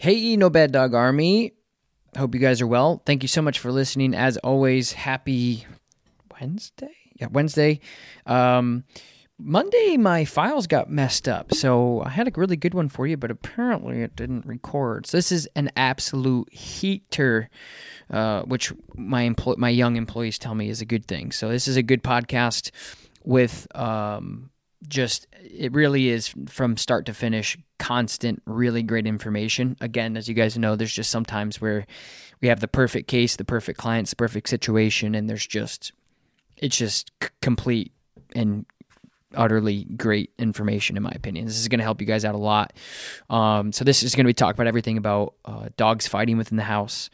Hey, No Bad Dog Army. Hope you guys are well. Thank you so much for listening. As always, happy Wednesday. Yeah, Wednesday. Um, Monday, my files got messed up, so I had a really good one for you, but apparently it didn't record. So this is an absolute heater, uh, which my empl- my young employees tell me is a good thing. So this is a good podcast with um, just it really is from start to finish constant really great information. Again as you guys know there's just sometimes where we have the perfect case the perfect clients the perfect situation and there's just it's just c- complete and utterly great information in my opinion. This is going to help you guys out a lot. Um, so this is going to be talk about everything about uh, dogs fighting within the house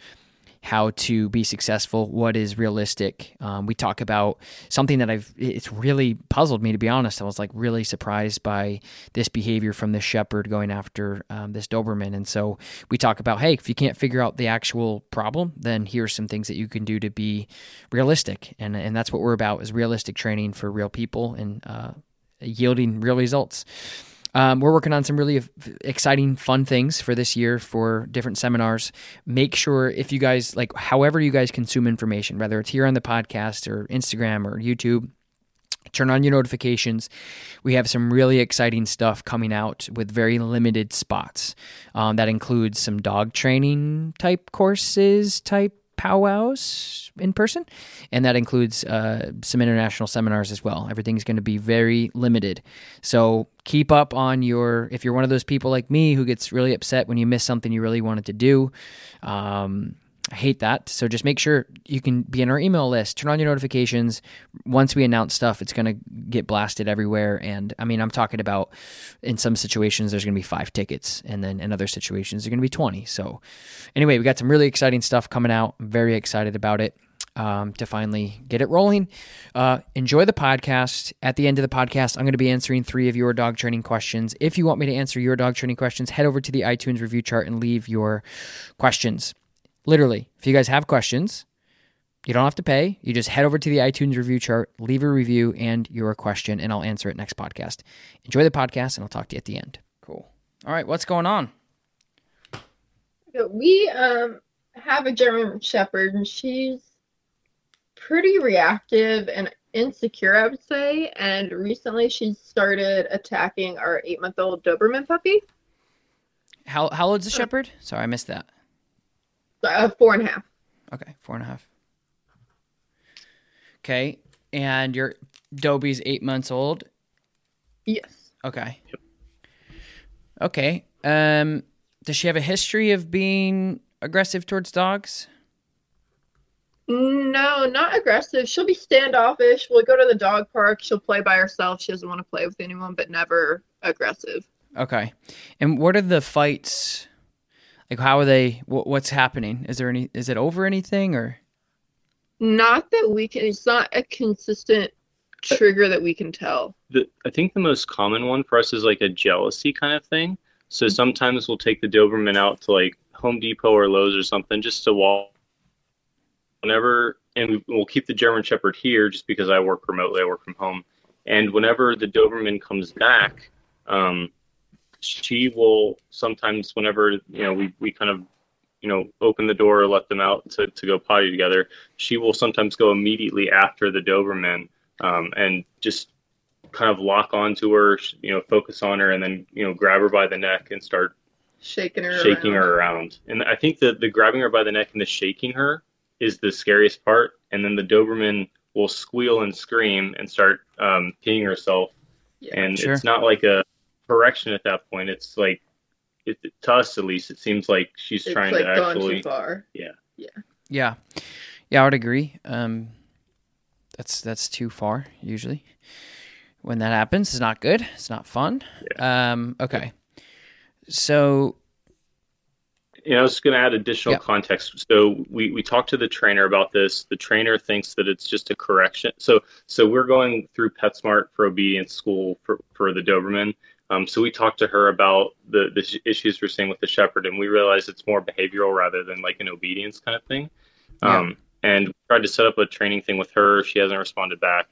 how to be successful, what is realistic. Um, we talk about something that I've, it's really puzzled me to be honest. I was like really surprised by this behavior from this shepherd going after um, this Doberman. And so we talk about, hey, if you can't figure out the actual problem, then here's some things that you can do to be realistic. And, and that's what we're about is realistic training for real people and uh, yielding real results. Um, we're working on some really exciting, fun things for this year for different seminars. Make sure if you guys like, however you guys consume information, whether it's here on the podcast or Instagram or YouTube, turn on your notifications. We have some really exciting stuff coming out with very limited spots. Um, that includes some dog training type courses, type powwows in person, and that includes uh, some international seminars as well. Everything's going to be very limited, so keep up on your. If you're one of those people like me who gets really upset when you miss something you really wanted to do, um, I hate that. So just make sure you can be in our email list. Turn on your notifications. Once we announce stuff, it's going to get blasted everywhere. And I mean, I'm talking about in some situations there's going to be five tickets, and then in other situations there's going to be 20. So anyway, we got some really exciting stuff coming out. I'm very excited about it. Um, to finally get it rolling. Uh, enjoy the podcast. At the end of the podcast, I'm going to be answering three of your dog training questions. If you want me to answer your dog training questions, head over to the iTunes review chart and leave your questions. Literally, if you guys have questions, you don't have to pay. You just head over to the iTunes review chart, leave a review and your question, and I'll answer it next podcast. Enjoy the podcast, and I'll talk to you at the end. Cool. All right, what's going on? We um have a German Shepherd, and she's pretty reactive and insecure, I would say. And recently, she's started attacking our eight-month-old Doberman puppy. How how old's the Shepherd? Sorry, I missed that. Uh, four and a half. Okay, four and a half. Okay, and your Dobie's eight months old. Yes. Okay. Okay. Um, does she have a history of being aggressive towards dogs? No, not aggressive. She'll be standoffish. We'll go to the dog park. She'll play by herself. She doesn't want to play with anyone, but never aggressive. Okay. And what are the fights? Like, how are they? what's happening? Is there any? Is it over anything or? Not that we can. It's not a consistent trigger that we can tell. The, I think the most common one for us is like a jealousy kind of thing. So sometimes we'll take the Doberman out to like Home Depot or Lowe's or something just to walk. Whenever, and we'll keep the German Shepherd here just because I work remotely, I work from home. And whenever the Doberman comes back, um, she will sometimes, whenever you know we, we kind of you know open the door or let them out to, to go potty together, she will sometimes go immediately after the Doberman um, and just kind of lock onto her, you know, focus on her, and then you know grab her by the neck and start shaking her shaking around. her around. And I think that the grabbing her by the neck and the shaking her is the scariest part. And then the Doberman will squeal and scream and start um, peeing herself. Yeah. And Sure. it's not like a correction at that point. It's like, it, to us at least, it seems like she's It's trying like to gone actually. too far. Yeah, yeah, Yeah. Yeah, I would agree. Um, that's that's too far usually. When that happens, it's not good. It's not fun. Um, okay, so you know, I was going to add additional Yeah. context. So we, we talked to the trainer about this. The trainer thinks that it's just a correction. So so we're going through PetSmart for obedience school for, for the Doberman. Um, so we talked to her about the, the issues we're seeing with the Shepherd, and we realized it's more behavioral rather than like an obedience kind of thing. Um, And we tried to set up a training thing with her. She hasn't responded back.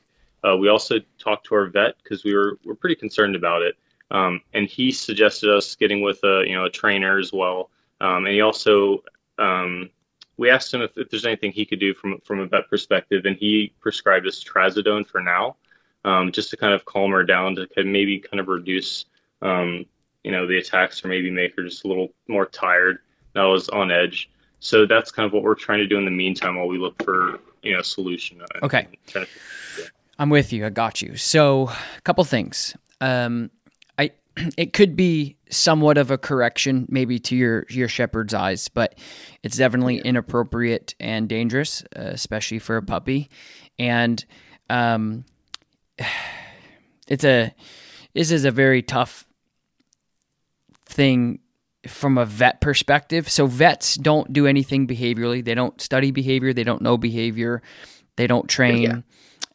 Uh, we also talked to our vet because we were, were pretty concerned about it. Um, and he suggested us getting with a you know a trainer as well. Um, and he also, um, we asked him if, if there's anything he could do from from a vet perspective, and he prescribed us trazodone for now, um, just to kind of calm her down, to maybe kind of reduce, um, you know, the attacks, or maybe make her just a little more tired. That was on edge. So that's kind of what we're trying to do in the meantime while we look for you know a solution. Okay. To- I'm with you. I got you. So, a couple things. Um, I it could be somewhat of a correction, maybe to your your shepherd's eyes, but it's definitely inappropriate and dangerous, uh, especially for a puppy. And um, it's a this is a very tough thing from a vet perspective. So vets don't do anything behaviorally. They don't study behavior. They don't know behavior. They don't train, Yeah.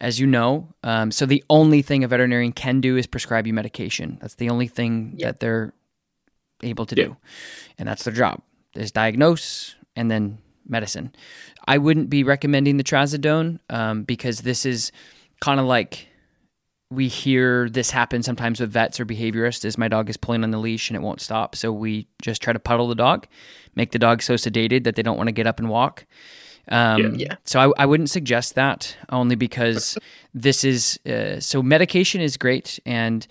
as you know. Um, so the only thing a veterinarian can do is prescribe you medication. That's the only thing Yeah. that they're able to Yeah. do, and that's their job. Is diagnose and then medicine. I wouldn't be recommending the trazodone um, because this is kind of like we hear this happen sometimes with vets or behaviorists is my dog is pulling on the leash and it won't stop. So we just try to puddle the dog make the dog so sedated that they don't want to get up and walk. Um, Yeah. so I, I wouldn't suggest that only because this is uh, so medication is great and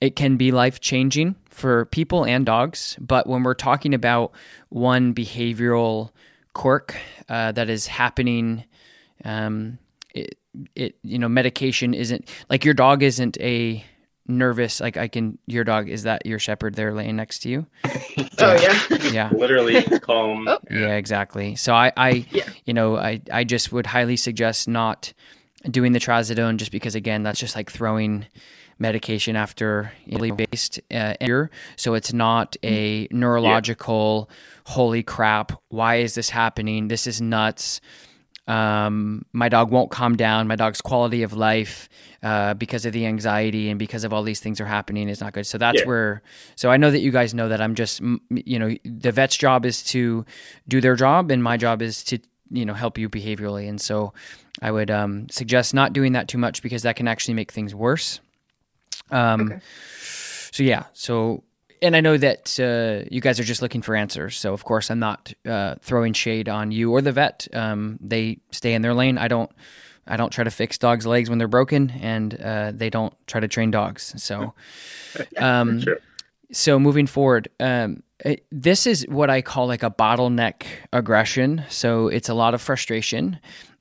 it can be life changing for people and dogs but when we're talking about one behavioral quirk uh, that is happening um, it, it you know medication isn't like your dog isn't a nervous like i can your dog is that your shepherd? There laying next to you? Oh yeah. yeah. Literally calm. Oh. yeah exactly. So i i Yeah. you know i i just would highly suggest not doing the trazodone just because again that's just like throwing medication after based uh, ear so it's not a neurological holy crap why is this happening? This is nuts um, my dog won't calm down. My dog's quality of life, uh, because of the anxiety and because of all these things are happening, is not good. So that's Yeah. where. So I know that you guys know that I'm just, you know, the vet's job is to do their job, and my job is to, you know, help you behaviorally. And so I would um, suggest not doing that too much because that can actually make things worse. Um, Okay. So yeah, so and I know that uh, you guys are just looking for answers. So of course, I'm not uh, throwing shade on you or the vet. Um, they stay in their lane. I don't. I don't try to fix dogs' legs when they're broken, and uh, they don't try to train dogs. So, um, Sure. so moving forward, um, it- this is what I call like a bottleneck aggression. So it's a lot of frustration.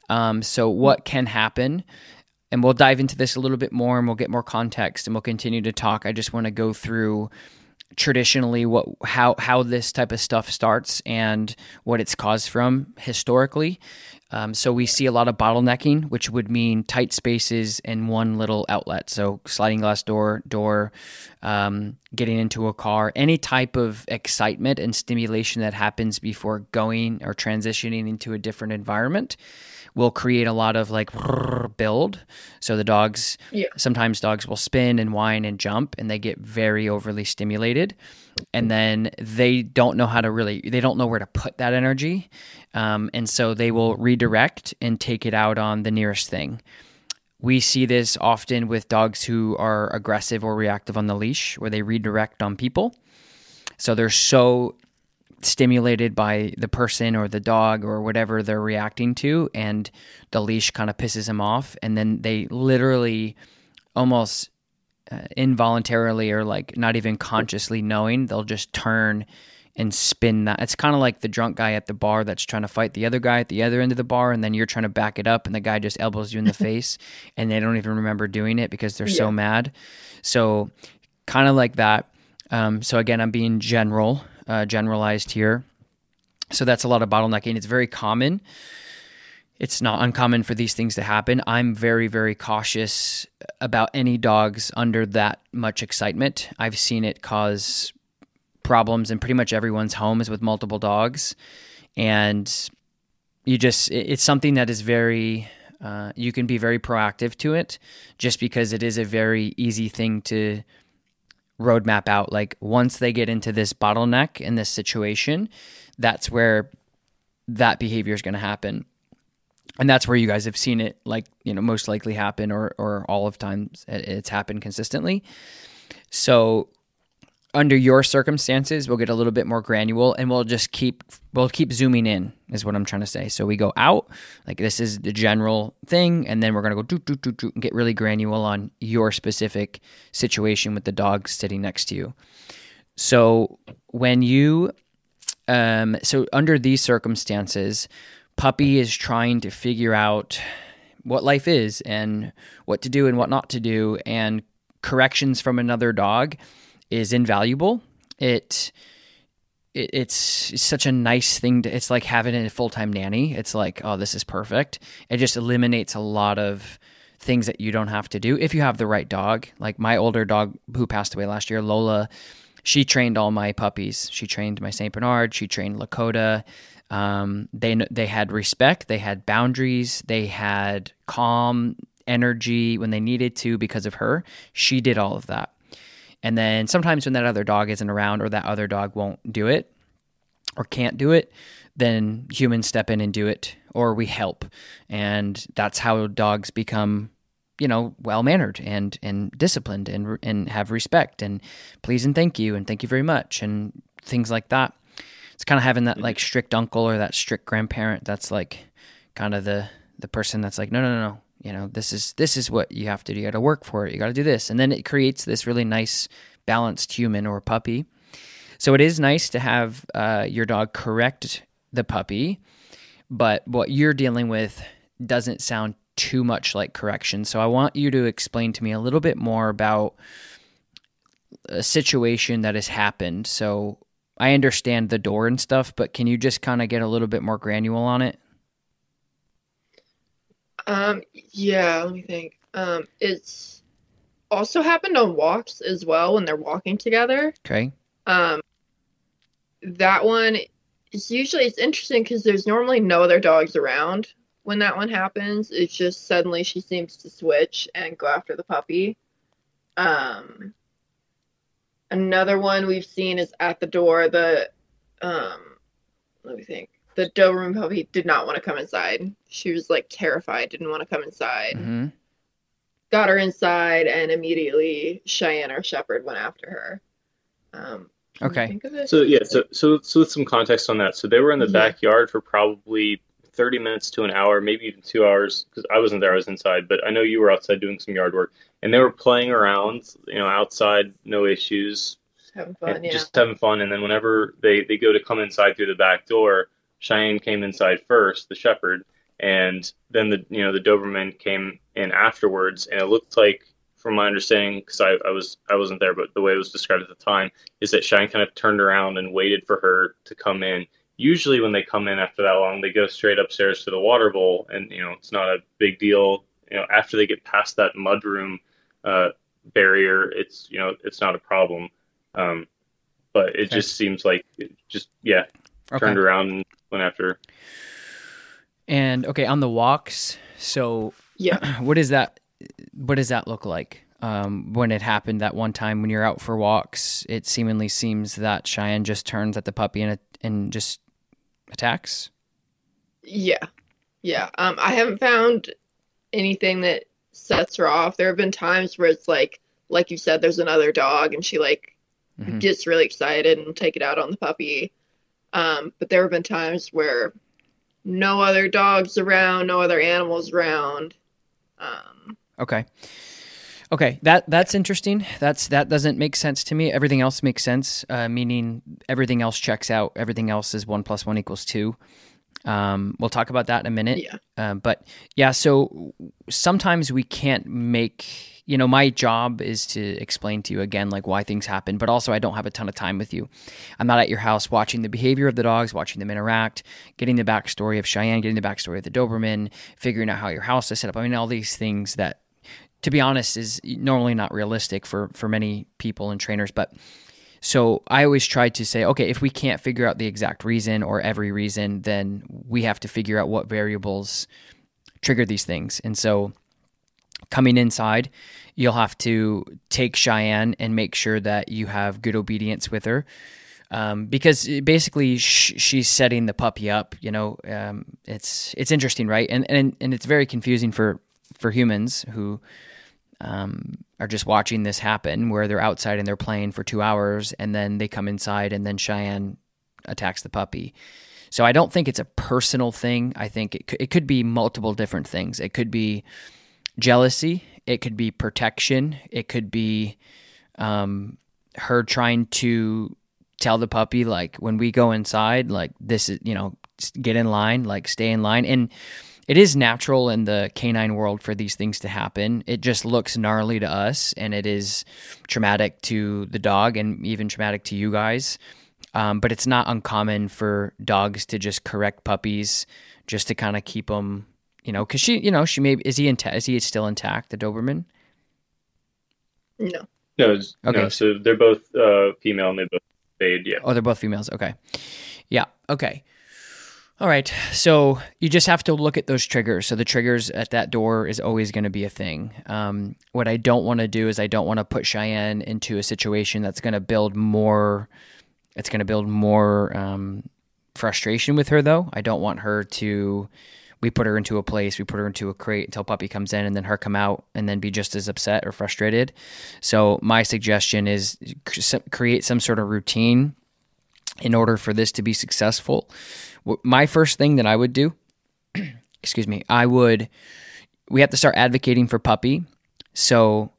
Um, so what can happen? And we'll dive into this a little bit more, and we'll get more context, and we'll continue to talk. I just want to go through traditionally what how how this type of stuff starts and what it's caused from historically. Um, so we see a lot of bottlenecking, which would mean tight spaces and one little outlet. So sliding glass door, door, um, getting into a car, any type of excitement and stimulation that happens before going or transitioning into a different environment will create a lot of like build. So the dogs, Yeah. sometimes dogs will spin and whine and jump and they get very overly stimulated. and then they don't know how to really they don't know where to put that energy um, and so they will redirect and take it out on the nearest thing we see this often with dogs who are aggressive or reactive on the leash where they redirect on people so they're so stimulated by the person or the dog or whatever they're reacting to and the leash kind of pisses them off and then they literally almost uh, involuntarily or like not even consciously knowing they'll just turn and spin that. It's kind of like the drunk guy at the bar that's trying to fight the other guy at the other end of the bar and then you're trying to back it up and the guy just elbows you in the face and they don't even remember doing it because they're yeah. so mad. So kind of like that. Um, so again i'm being general uh, generalized here. So that's a lot of bottlenecking. It's very common. It's not uncommon for these things to happen. I'm very, very cautious about any dogs under that much excitement. I've seen it cause problems in pretty much everyone's homes with multiple dogs. And you just, it's something that is very, uh, you can be very proactive to it just because it is a very easy thing to roadmap out like once they get into this bottleneck in this situation that's where that behavior is going to happen. And that's where you guys have seen it like you know most likely happen or or all of times it's happened consistently. So under your circumstances, we'll get a little bit more granular and we'll just keep we'll keep zooming in is what I'm trying to say. So we go out, like this is the general thing, and then we're gonna go do do do do and get really granular on your specific situation with the dog sitting next to you. So when you um so under these circumstances, puppy is trying to figure out what life is and what to do and what not to do and corrections from another dog is invaluable. It, it it's such a nice thing to it's like having a full-time nanny. It's like, oh, this is perfect. It just eliminates a lot of things that you don't have to do if you have the right dog. Like my older dog who passed away last year, Lola, she trained all my puppies. She trained my Saint Bernard. She trained Lakota. Um, they they had respect. They had boundaries. They had calm energy when they needed to because of her. She did all of that. And then sometimes when that other dog isn't around or that other dog won't do it or can't do it, then humans step in and do it or we help. And that's how dogs become you know well mannered and and disciplined and and have respect and please and thank you and thank you very much and things like that. It's kind of having that like mm-hmm. strict uncle or that strict grandparent that's like kind of the the person that's like no no no no you know this is this is what you have to do. You got to work for it. You got to do this. And then it creates this really nice balanced human or puppy. So it is nice to have uh, your dog correct the puppy but what you're dealing with doesn't sound too much like correction. So i want you to explain to me a little bit more about a situation that has happened. So i understand the door and stuff but can you just kind of get a little bit more granular on it um, yeah, let me think. Um, it's also happened on walks as well when they're walking together. Okay. Um, that one is usually it's interesting because there's normally no other dogs around when that one happens. It's just suddenly she seems to switch and go after the puppy. Um, another one we've seen is at the door. The um, let me think the Doberman puppy did not want to come inside. She was like terrified, didn't want to come inside. Mm-hmm. Got her inside, and immediately Cheyenne, or shepherd, went after her. Um, okay. So yeah, so so so with some context on that, so they were in the yeah. backyard for probably thirty minutes to an hour, maybe even two hours, because I wasn't there, I was inside, but I know you were outside doing some yard work, and they were playing around, you know, outside, no issues, having fun, yeah. just having fun, and then whenever they they go to come inside through the back door Cheyenne came inside first, the shepherd, and then the you know the Doberman came in afterwards, and it looked like, from my understanding, because I, I was I wasn't there, but the way it was described at the time is that Cheyenne kind of turned around and waited for her to come in. Usually, when they come in after that long, they go straight upstairs to the water bowl, and you know it's not a big deal. You know, after they get past that mudroom uh, barrier, it's you know it's not a problem. Um, but it okay. just seems like it just yeah okay. turned around and went after. And okay, on the walks, so yeah, what is that? What does that look like? Um, when it happened that one time when you're out for walks, it seemingly seems that Cheyenne just turns at the puppy and and just attacks. Yeah, yeah. Um, I haven't found anything that sets her off. There have been times where it's like, like you said, there's another dog, and she like Mhm. gets really excited and take it out on the puppy. Um, but there have been times where no other dogs around, no other animals around. Um, Okay. Okay, that that's interesting. That's that doesn't make sense to me. Everything else makes sense, uh, meaning everything else checks out. Everything else is one plus one equals two. Um, we'll talk about that in a minute. Yeah. Um, but yeah, so sometimes we can't make. You know, my job is to explain to you again, like why things happen. But also, I don't have a ton of time with you. I'm not at your house watching the behavior of the dogs, watching them interact, getting the backstory of Cheyenne, getting the backstory of the Doberman, figuring out how your house is set up. I mean, all these things that to be honest, is normally not realistic for for many people and trainers. But so I always try to say, okay, if we can't figure out the exact reason or every reason, then we have to figure out what variables trigger these things. And so coming inside, you'll have to take Cheyenne and make sure that you have good obedience with her. Um, because basically sh- she's setting the puppy up, you know, um, it's, it's interesting, right? And, and, and it's very confusing for, for humans who, um, are just watching this happen where they're outside and they're playing for two hours and then they come inside and then Cheyenne attacks the puppy. So I don't think it's a personal thing. I think it it could be multiple different things. It could be jealousy. It could be protection. It could be um, her trying to tell the puppy like when we go inside, like this is you know get in line, like stay in line, and it is natural in the canine world for these things to happen. It just looks gnarly to us, and it is traumatic to the dog, and even traumatic to you guys. Um, but it's not uncommon for dogs to just correct puppies just to kind of keep them, you know, because she, you know, she may is he intact? Is he still intact? The Doberman? no. No, Okay. no. So they're both uh, female and they both fade. Yeah. Oh, they're both females. Okay. Yeah. Okay. All right. So you just have to look at those triggers. So the triggers at that door is always going to be a thing. Um, what I don't want to do is I don't want to put Cheyenne into a situation that's going to build more. It's going to build more um, frustration with her, though. I don't want her to. We put her into a place, we put her into a crate until puppy comes in, and then her come out and then be just as upset or frustrated. So my suggestion is create some sort of routine in order for this to be successful. My first thing that I would do, excuse me, I would we have to start advocating for puppy. So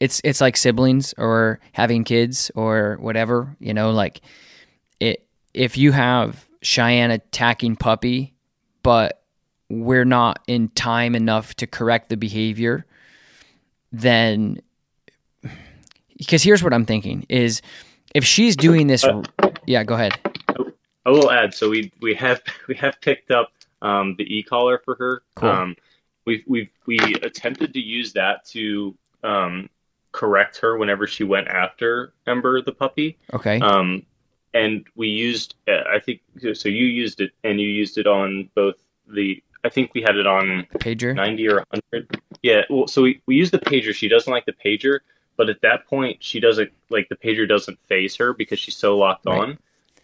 it's it's like siblings or having kids or whatever, you know, like it if you have Cheyenne attacking puppy, but we're not in time enough to correct the behavior, then because here's what I'm thinking is if she's doing this yeah, go ahead. I will add. So we we have we have picked up um, the e collar for her. Cool. Um, we we we attempted to use that to um, correct her whenever she went after Ember the puppy. Okay. Um, and we used uh, I think so. You used it and you used it on both the. I think we had it on Pager. 90 or 100. Yeah, well, so we, we use the pager. She doesn't like the pager, but at that point, she doesn't like the pager doesn't phase her because she's so locked Right. on.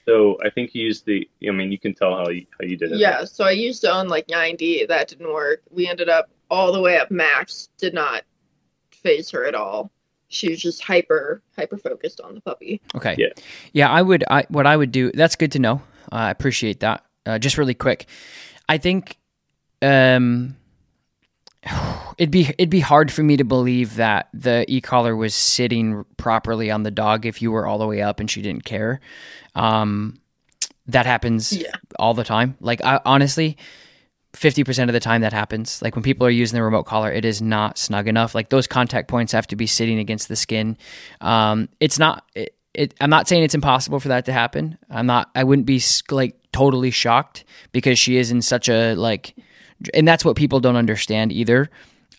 So I think you used the. I mean, you can tell how you how you did it. Yeah, so I used it on like 90. That didn't work. We ended up all the way up max. Did not phase her at all. She was just hyper hyper focused on the puppy. Okay. Yeah. Yeah, I would. I what I would do. That's good to know. Uh, I appreciate that. Uh, just really quick, I think um, it'd be it'd be hard for me to believe that the e collar was sitting properly on the dog if you were all the way up and she didn't care. Um, that happens Yeah. all the time. Like I, honestly, fifty percent of the time that happens. Like when people are using the remote collar, it is not snug enough. Like those contact points have to be sitting against the skin. Um, it's not. It, it, I'm not saying it's impossible for that to happen. I'm not. I wouldn't be like totally shocked because she is in such a like, and that's what people don't understand either.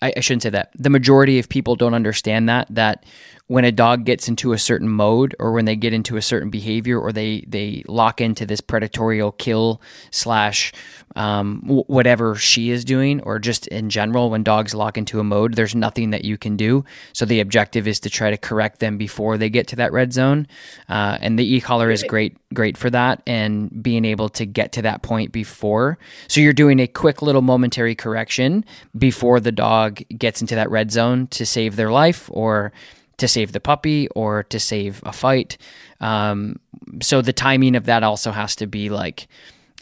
I, I shouldn't say that. The majority of people don't understand that that when a dog gets into a certain mode or when they get into a certain behavior or they they lock into this predatorial kill slash um, whatever she is doing or just in general when dogs lock into a mode there's nothing that you can do. So the objective is to try to correct them before they get to that red zone. Uh, and the e-collar is great great for that and being able to get to that point before. So you're doing a quick little momentary correction before the dog gets into that red zone to save their life or to save the puppy or to save a fight. Um, so the timing of that also has to be like.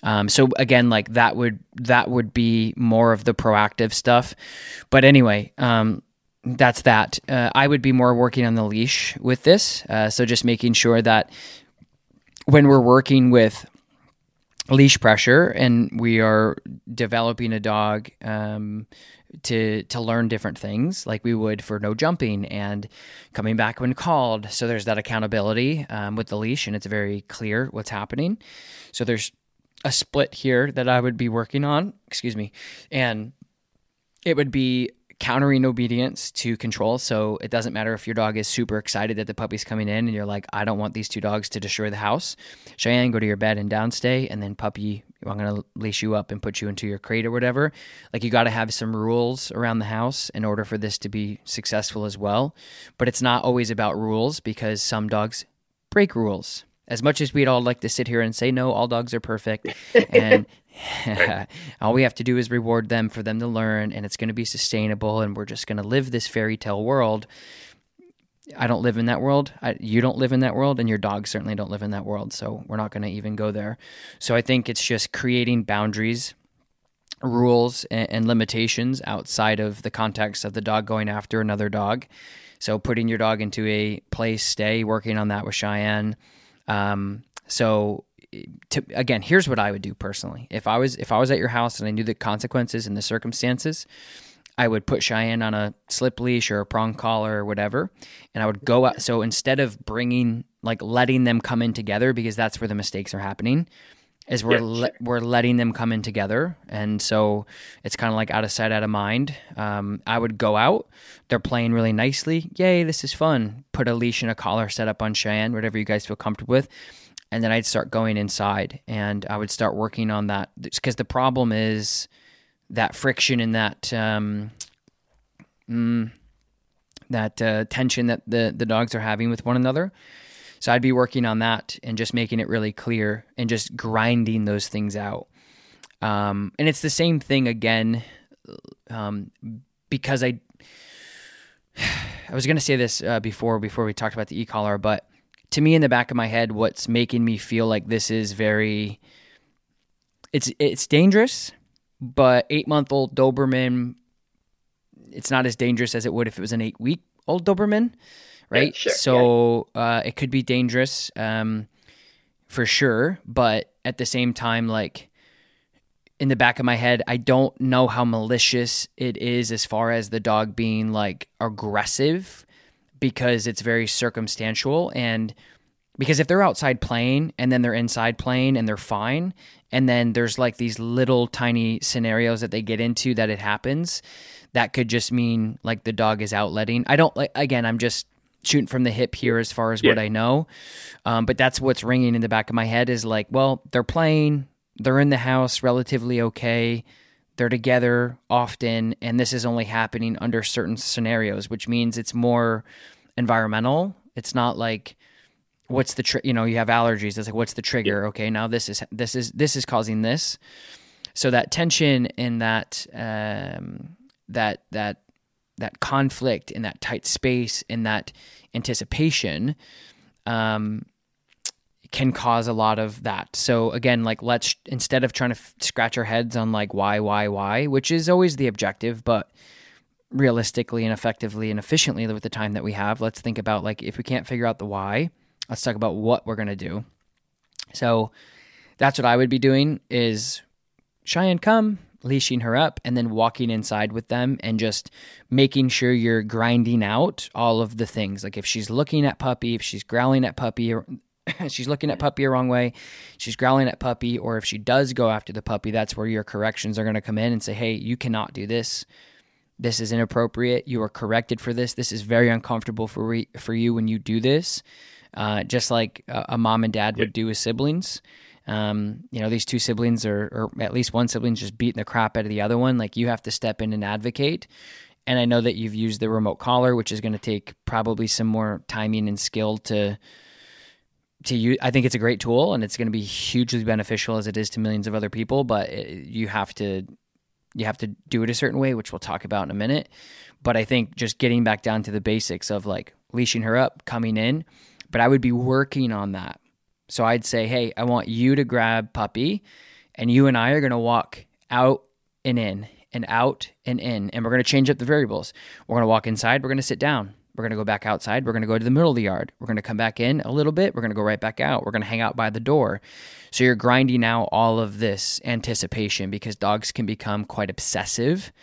Um, so again, like that would that would be more of the proactive stuff. But anyway, um, that's that. Uh, I would be more working on the leash with this. Uh, so just making sure that when we're working with leash pressure and we are developing a dog um, to to learn different things like we would for no jumping and coming back when called. So there's that accountability um, with the leash, and it's very clear what's happening. So there's a split here that I would be working on. Excuse me, and it would be countering obedience to control. So it doesn't matter if your dog is super excited that the puppy's coming in and you're like, I don't want these two dogs to destroy the house. Cheyenne, go to your bed and downstay, and then puppy, I'm going to leash you up and put you into your crate or whatever. Like you got to have some rules around the house in order for this to be successful as well. But it's not always about rules because some dogs break rules. As much as we'd all like to sit here and say, no, all dogs are perfect and All we have to do is reward them for them to learn, and it's going to be sustainable, and we're just going to live this fairy tale world. I don't live in that world. I, you don't live in that world, and your dogs certainly don't live in that world. So we're not going to even go there. So I think it's just creating boundaries, rules, and, and limitations outside of the context of the dog going after another dog. So putting your dog into a place, stay, working on that with Cheyenne. Um, so to, again, here's what I would do personally. If I was if I was at your house and I knew the consequences and the circumstances, I would put Cheyenne on a slip leash or a prong collar or whatever, and I would go out. So instead of bringing like letting them come in together because that's where the mistakes are happening, is we're yeah, le- we're letting them come in together, and so it's kind of like out of sight, out of mind. Um, I would go out. They're playing really nicely. Yay, this is fun. Put a leash and a collar set up on Cheyenne, whatever you guys feel comfortable with and then I'd start going inside and I would start working on that because the problem is that friction and that um, mm, that uh, tension that the the dogs are having with one another. So I'd be working on that and just making it really clear and just grinding those things out. Um, and it's the same thing again um, because I I was going to say this uh, before before we talked about the e-collar, but to me in the back of my head what's making me feel like this is very it's it's dangerous but eight month old doberman it's not as dangerous as it would if it was an eight week old doberman right yeah, sure, so yeah. uh, it could be dangerous um, for sure but at the same time like in the back of my head i don't know how malicious it is as far as the dog being like aggressive because it's very circumstantial and because if they're outside playing and then they're inside playing and they're fine and then there's like these little tiny scenarios that they get into that it happens that could just mean like the dog is outletting. I don't like again i'm just shooting from the hip here as far as yeah. what i know. Um, but that's what's ringing in the back of my head is like well they're playing they're in the house relatively okay they're together often, and this is only happening under certain scenarios, which means it's more environmental. It's not like what's the tr- you know you have allergies. It's like what's the trigger? Yeah. Okay, now this is this is this is causing this. So that tension and that um, that that that conflict in that tight space in that anticipation um, can cause a lot of that. So again, like let's instead of trying to f- scratch our heads on like why, why, why, which is always the objective, but realistically and effectively and efficiently with the time that we have, let's think about like if we can't figure out the why, let's talk about what we're going to do. So that's what I would be doing is Cheyenne come, leashing her up and then walking inside with them and just making sure you're grinding out all of the things. Like if she's looking at puppy, if she's growling at puppy, she's looking at puppy a wrong way, she's growling at puppy, or if she does go after the puppy, that's where your corrections are going to come in and say, hey, you cannot do this. This is inappropriate. You are corrected for this. This is very uncomfortable for re- for you when you do this. Uh, just like a, a, mom and dad would do with siblings. Um, you know, these two siblings are, or at least one sibling's just beating the crap out of the other one. Like you have to step in and advocate. And I know that you've used the remote collar, which is going to take probably some more timing and skill to to you I think it's a great tool, and it's going to be hugely beneficial as it is to millions of other people. But it, you have to you have to do it a certain way, which we'll talk about in a minute. But I think just getting back down to the basics of like leashing her up, coming in, but I would be working on that. So I'd say, hey, I want you to grab puppy, and you and I are going to walk out and in and out and in, and we're going to change up the variables. We're going to walk inside, we're going to sit down. We're going to go back outside. We're going to go to the middle of the yard. We're going to come back in a little bit. We're going to go right back out. We're going to hang out by the door. So you're grinding out all of this anticipation because dogs can become quite obsessive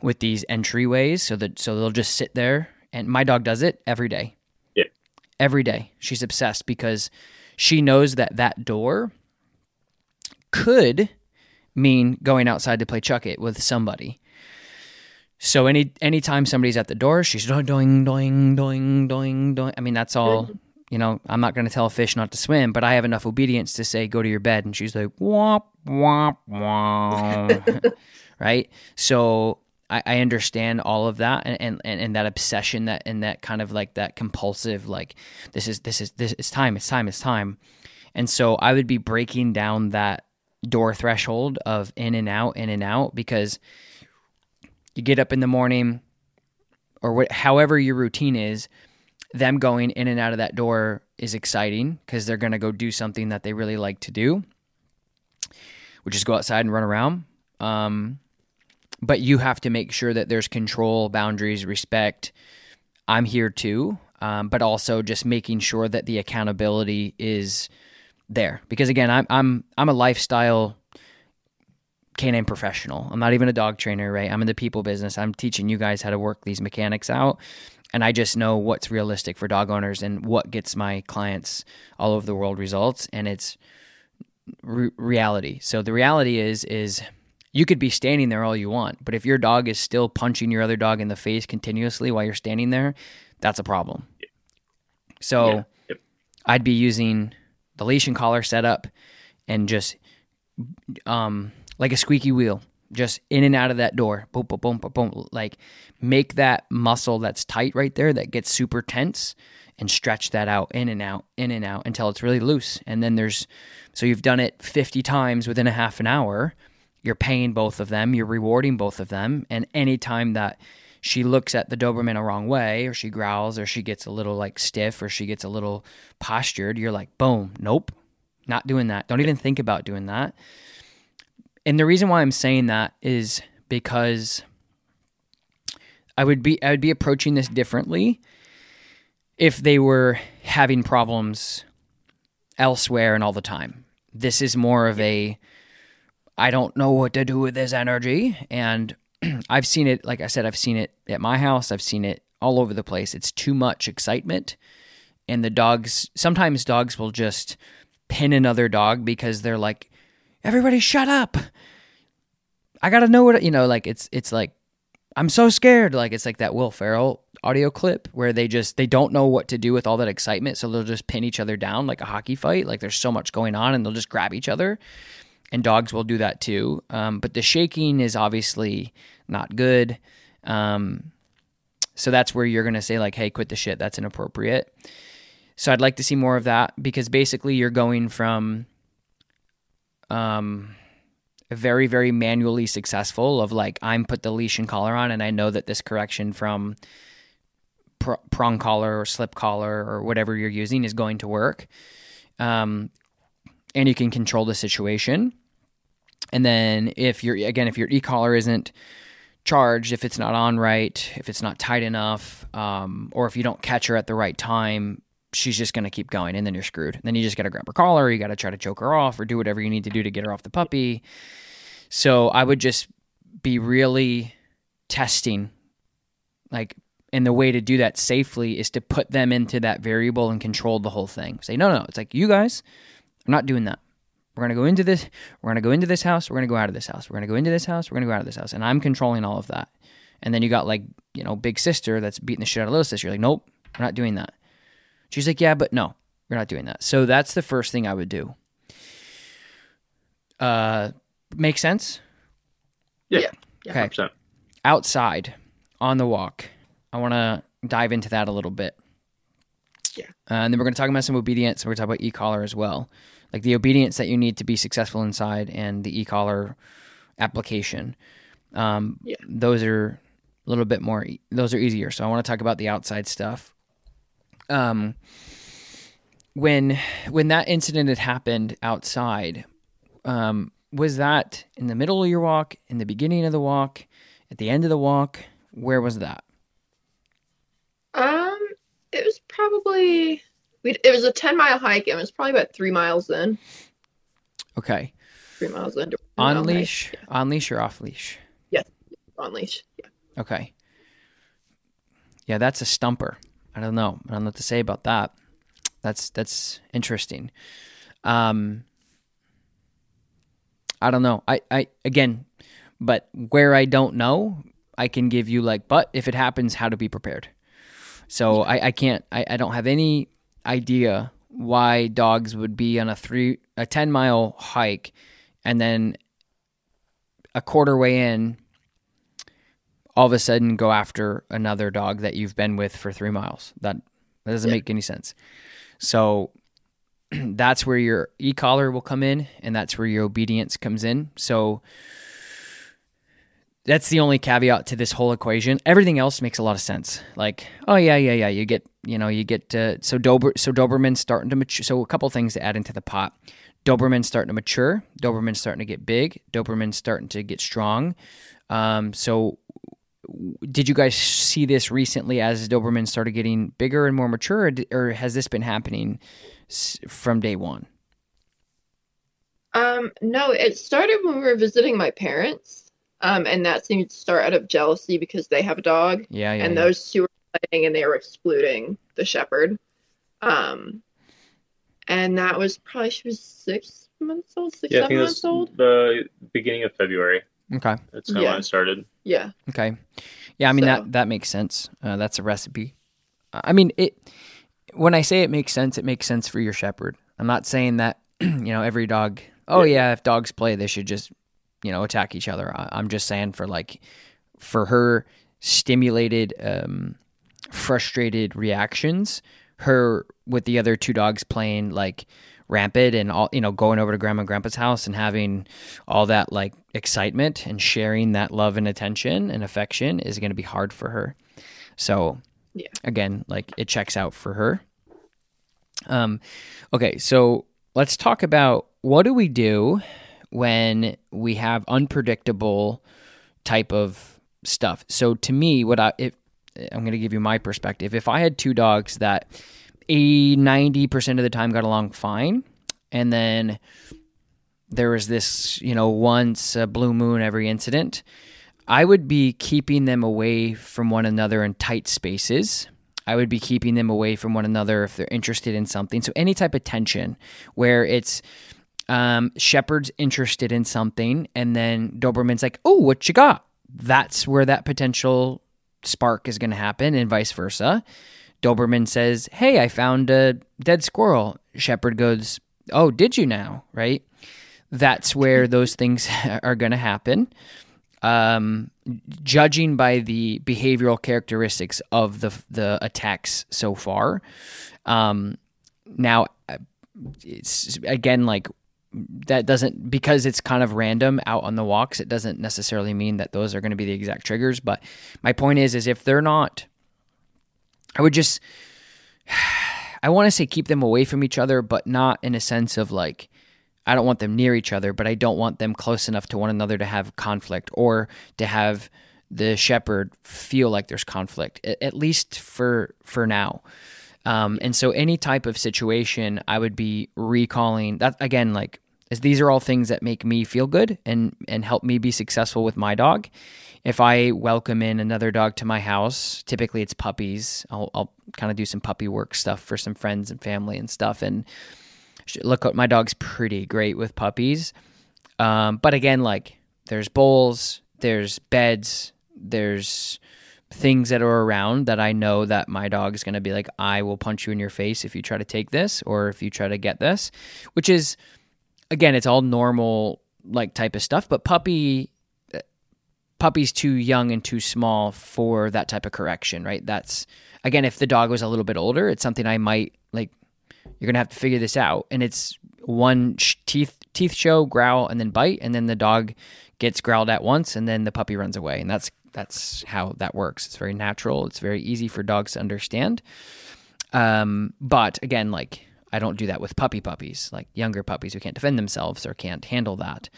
with these entryways. So that so they'll just sit there. And my dog does it every day. Yeah. Every day. She's obsessed because she knows that that door could mean going outside to play chuck it with somebody. So any anytime somebody's at the door, she's doing doing doing doing doing doing. I mean, that's all. You know, I'm not going to tell a fish not to swim, but I have enough obedience to say go to your bed, and she's like womp womp womp, right? So I, I, understand all of that and, and, and that obsession that and that kind of like that compulsive like this is this is this it's time it's time it's time, and so I would be breaking down that door threshold of in and out in and out because you get up in the morning or what, however your routine is, them going in and out of that door is exciting because they're going to go do something that they really like to do, which is go outside and run around. Um, but you have to make sure that there's control, boundaries, respect. I'm here too, um, but also just making sure that the accountability is there because again, I'm I'm I'm a lifestyle canine professional. I'm not even a dog trainer, right? I'm in the people business. I'm teaching you guys how to work these mechanics out. And I just know what's realistic for dog owners and what gets my clients all over the world results. And it's re- reality. So the reality is, is you could be standing there all you want, but if your dog is still punching your other dog in the face continuously while you're standing there, that's a problem. So yeah. yep. I'd be using the leash and collar setup and just um, like a squeaky wheel, just in and out of that door. Boom, boom, boom, boom, boom. Like make that muscle that's tight right there that gets super tense and stretch that out in and out, in and out until it's really loose. And then there's, so you've done it 50 times within a half an hour. You're paying both of them, you're rewarding both of them. And anytime that she looks at the Doberman a wrong way, or she growls, or she gets a little like stiff, or she gets a little postured, you're like, boom, nope, not doing that. Don't even think about doing that. And the reason why I'm saying that is because I would be I would be approaching this differently if they were having problems elsewhere and all the time. This is more of a I don't know what to do with this energy and I've seen it like I said I've seen it at my house, I've seen it all over the place. It's too much excitement and the dogs sometimes dogs will just pin another dog because they're like everybody shut up. I gotta know what you know. Like it's it's like I'm so scared. Like it's like that Will Ferrell audio clip where they just they don't know what to do with all that excitement, so they'll just pin each other down like a hockey fight. Like there's so much going on, and they'll just grab each other. And dogs will do that too. Um, but the shaking is obviously not good. Um, so that's where you're gonna say like, "Hey, quit the shit. That's inappropriate." So I'd like to see more of that because basically you're going from um very very manually successful of like i'm put the leash and collar on and i know that this correction from pr- prong collar or slip collar or whatever you're using is going to work. Um, and you can control the situation. And then if you're again if your e-collar isn't charged if it's not on right if it's not tight enough um, or if you don't catch her at the right time she's just going to keep going and then you're screwed. And Then you just got to grab her collar, you got to try to choke her off or do whatever you need to do to get her off the puppy. So I would just be really testing like and the way to do that safely is to put them into that variable and control the whole thing. Say, no, no, it's like you guys are not doing that. We're gonna go into this. We're gonna go into this house. We're gonna go out of this house. We're gonna go into this house. We're gonna go out of this house. And I'm controlling all of that. And then you got like, you know, big sister that's beating the shit out of little sister. You're like, nope, we're not doing that. She's like, yeah, but no, we're not doing that. So that's the first thing I would do. Uh, make sense? Yeah. Yeah. Okay. 100%. Outside on the walk, I want to dive into that a little bit. Yeah. Uh, and then we're going to talk about some obedience. We're going to talk about e-collar as well, like the obedience that you need to be successful inside, and the e-collar application. Um, Yeah. Those are a little bit more. Those are easier. So I want to talk about the outside stuff. Um, when when that incident had happened outside, um, was that in the middle of your walk, in the beginning of the walk, at the end of the walk? Where was that? Um, it was probably. It was a ten mile hike, and it was probably about three miles in. Okay. Three miles in. On leash, on leash or off leash? Yes, on leash. Yeah. Okay. Yeah, that's a stumper. I don't know. I don't know what to say about that. That's that's interesting. Um I don't know. I, I again, but where I don't know, I can give you like, but if it happens, how to be prepared. So I, I can't I, I don't have any idea why dogs would be on a three a ten mile hike and then a quarter way in all of a sudden go after another dog that you've been with for three miles. That that doesn't Yeah. make any sense. So that's where your e-collar will come in, and that's where your obedience comes in. So that's the only caveat to this whole equation. Everything else makes a lot of sense. Like, oh yeah, yeah, yeah. You get, you know, you get uh, so Dober, so Doberman's starting to mature. So a couple things to add into the pot. Doberman's starting to mature. Doberman's starting to get big. Doberman's starting to get strong. Um, so did you guys see this recently as Doberman started getting bigger and more mature, or, d- or has this been happening from day one? Um, no, it started when we were visiting my parents. Um, and that seemed to start out of jealousy because they have a dog, Yeah, yeah. and yeah. those two were fighting, and they were excluding the shepherd. Um, and that was probably she was six months old, six, Yeah, I seven think it months was old. the beginning of February. Okay, That's kind of Yeah. when it started. Yeah. okay. Yeah, I mean So- that that makes sense. Uh, that's a recipe. Uh, I mean it. When I say it makes sense, it makes sense for your shepherd. I'm not saying that you know every dog. Oh yeah, if dogs play, they should just you know attack each other. I, I'm just saying for like for her stimulated, um, frustrated reactions, her with the other two dogs playing like rampant and all you know going over to grandma and grandpa's house and having all that like excitement and sharing that love and attention and affection is going to be hard for her. So Yeah. again like it checks out for her. Um okay so let's talk about what do we do when we have unpredictable type of stuff? So to me what i if i'm going to give you my perspective. If i had two dogs that a 90% of the time got along fine. And then there was this you know once a blue moon every incident. I would be keeping them away from one another in tight spaces. I would be keeping them away from one another if they're interested in something. So any type of tension where it's um, shepherd's interested in something and then doberman's like oh what you got? That's where that potential spark is going to happen and vice versa Doberman says, Hey, I found a dead squirrel. Shepherd goes, Oh, did you now? Right? That's where those things are going to happen. Um, judging by the behavioral characteristics of the the attacks so far, um, now uh, it's again like that doesn't because it's kind of random out on the walks. It doesn't necessarily mean that those are going to be the exact triggers. But my point is, is if they're not I would just I want to say keep them away from each other, but not in a sense of like I don't want them near each other, but I don't want them close enough to one another to have conflict or to have the shepherd feel like there's conflict at least for for now. Um, and so any type of situation I would be recalling that again like as these are all things that make me feel good and and help me be successful with my dog. If I welcome in another dog to my house, typically it's puppies. I'll, I'll kind of do some puppy work stuff for some friends and family and stuff. And look, my dog's pretty great with puppies. Um, but again, like there's bowls, there's beds, there's things that are around that I know that my dog is going to be like, I will punch you in your face if you try to take this or if you try to get this, which is, again, it's all normal like type of stuff. But puppy, uh, puppy's too young and too small for that type of correction, right? That's again, if the dog was a little bit older, it's something I might like. You're gonna have to figure this out, and it's one sh- teeth teeth show, growl, and then bite, and then the dog gets growled at once, and then the puppy runs away, and that's that's how that works. It's very natural. It's very easy for dogs to understand. Um, but again, like I don't do that with puppy puppies, like younger puppies who can't defend themselves or can't handle that.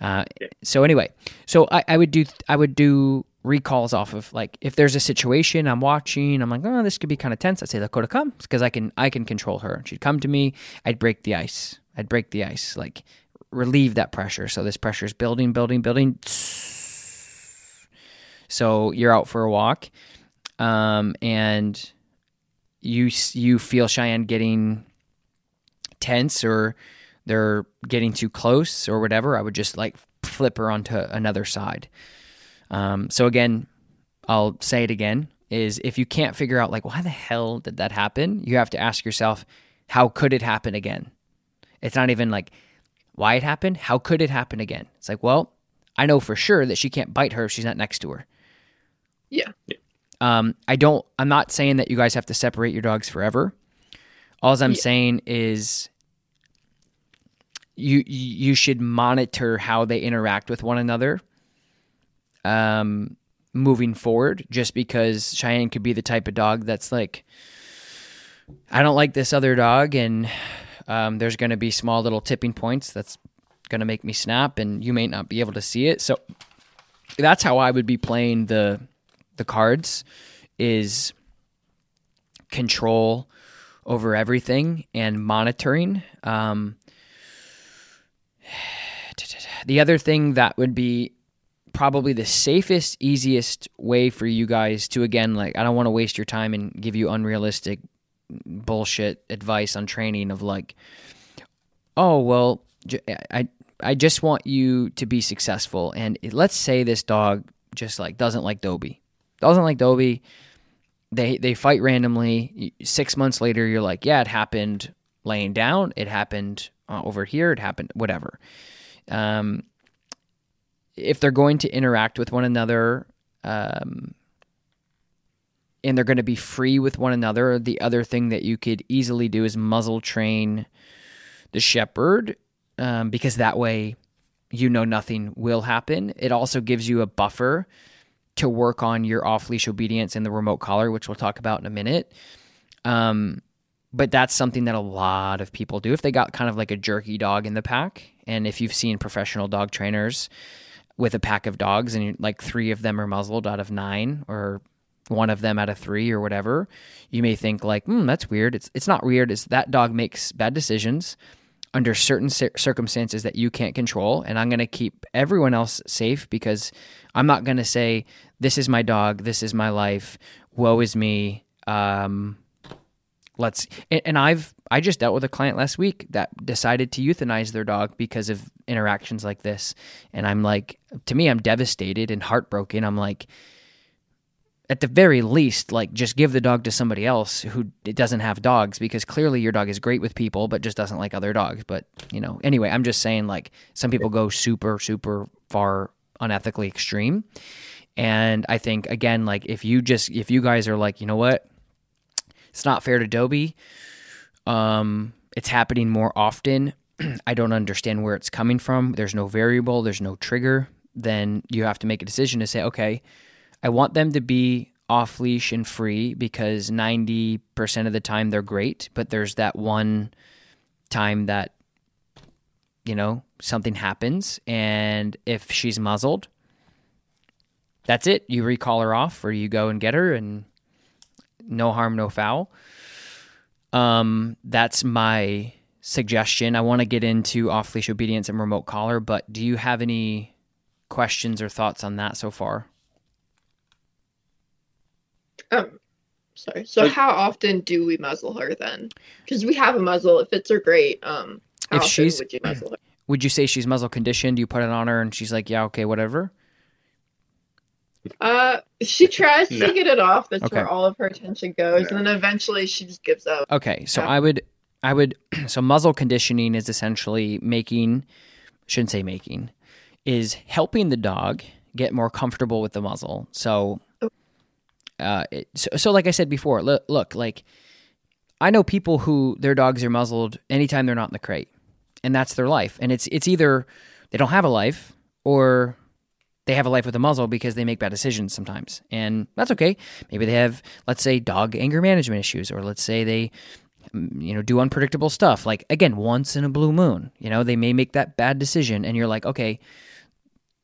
Uh, so anyway, so I, I would do I would do recalls off of like if there's a situation I'm watching, I'm like, oh, this could be kind of tense. I'd say Lakota come because I can I can control her. She'd come to me. I'd break the ice. I'd break the ice, like relieve that pressure. So this pressure is building, building, building. So you're out for a walk, um, and you you feel Cheyenne getting tense or they're getting too close or whatever. I would just like flip her onto another side. Um, so again, I'll say it again: is if you can't figure out like why the hell did that happen, you have to ask yourself, how could it happen again? It's not even like why it happened. How could it happen again? It's like, well, I know for sure that she can't bite her if she's not next to her. Yeah. Um, I don't. I'm not saying that you guys have to separate your dogs forever. All I'm Yeah. saying is you you should monitor how they interact with one another. Um, moving forward, just because Cheyenne could be the type of dog that's like, I don't like this other dog, and um, there's going to be small little tipping points that's going to make me snap, and you may not be able to see it. So that's how I would be playing the the cards is control over everything and monitoring. Um, the other thing that would be probably the safest, easiest way for you guys to again, like, I don't want to waste your time and give you unrealistic bullshit advice on training of like, oh well, I, I just want you to be successful, and let's say this dog just like doesn't like Dobie, doesn't like Dobie. They they fight randomly. Six months later, you're like, yeah, it happened laying down. It happened uh, over here. It happened whatever. Um, if they're going to interact with one another, um, and they're going to be free with one another, the other thing that you could easily do is muzzle train the shepherd, um, because that way you know nothing will happen. It also gives you a buffer to work on your off leash obedience in the remote collar, which we'll talk about in a minute. Um, but that's something that a lot of people do if they got kind of like a jerky dog in the pack. And if you've seen professional dog trainers with a pack of dogs and like three of them are muzzled out of nine or one of them out of three or whatever, you may think like, hmm, that's weird. It's it's not weird. It's that dog makes bad decisions under certain circumstances that you can't control, and I'm going to keep everyone else safe because I'm not going to say this is my dog, this is my life, woe is me. Um, let's and, and I've I just dealt with a client last week that decided to euthanize their dog because of interactions like this, and I'm like, to me, I'm devastated and heartbroken. I'm like at the very least, like just give the dog to somebody else who doesn't have dogs because clearly your dog is great with people, but just doesn't like other dogs. But you know, anyway, I'm just saying like some people go super, super far unethically extreme. And I think again, like if you just if you guys are like, you know what, it's not fair to Dobie. Um, it's happening more often. I don't understand where it's coming from. There's no variable. There's no trigger. Then you have to make a decision to say, okay, I want them to be off leash and free because 90% of the time they're great, but there's that one time that, you know, something happens. And if she's muzzled, that's it. You recall her off or you go and get her and no harm, no foul. Um, that's my suggestion. I want to get into off leash obedience and remote collar, but do you have any questions or thoughts on that so far? Um, sorry. So Like- how often do we muzzle her then? Because we have a muzzle. It fits her great. Um, how If often she's- would you muzzle her? Would you say she's muzzle conditioned? You put it on her and she's like, yeah, okay, whatever. Uh, she tries No. to get it off. That's Okay. where all of her attention goes, No. and then eventually she just gives up. Okay, so Yeah. I would, I would, so muzzle conditioning is essentially making, shouldn't say making, is helping the dog get more comfortable with the muzzle. So, uh, it, so, so like I said before, look, look, like I know people who their dogs are muzzled anytime they're not in the crate, and that's their life. And it's it's either they don't have a life or they have a life with a muzzle because they make bad decisions sometimes, and that's okay. Maybe they have, let's say, dog anger management issues, or let's say they mm, you know do unpredictable stuff like again once in a blue moon you know they may make that bad decision and you're like okay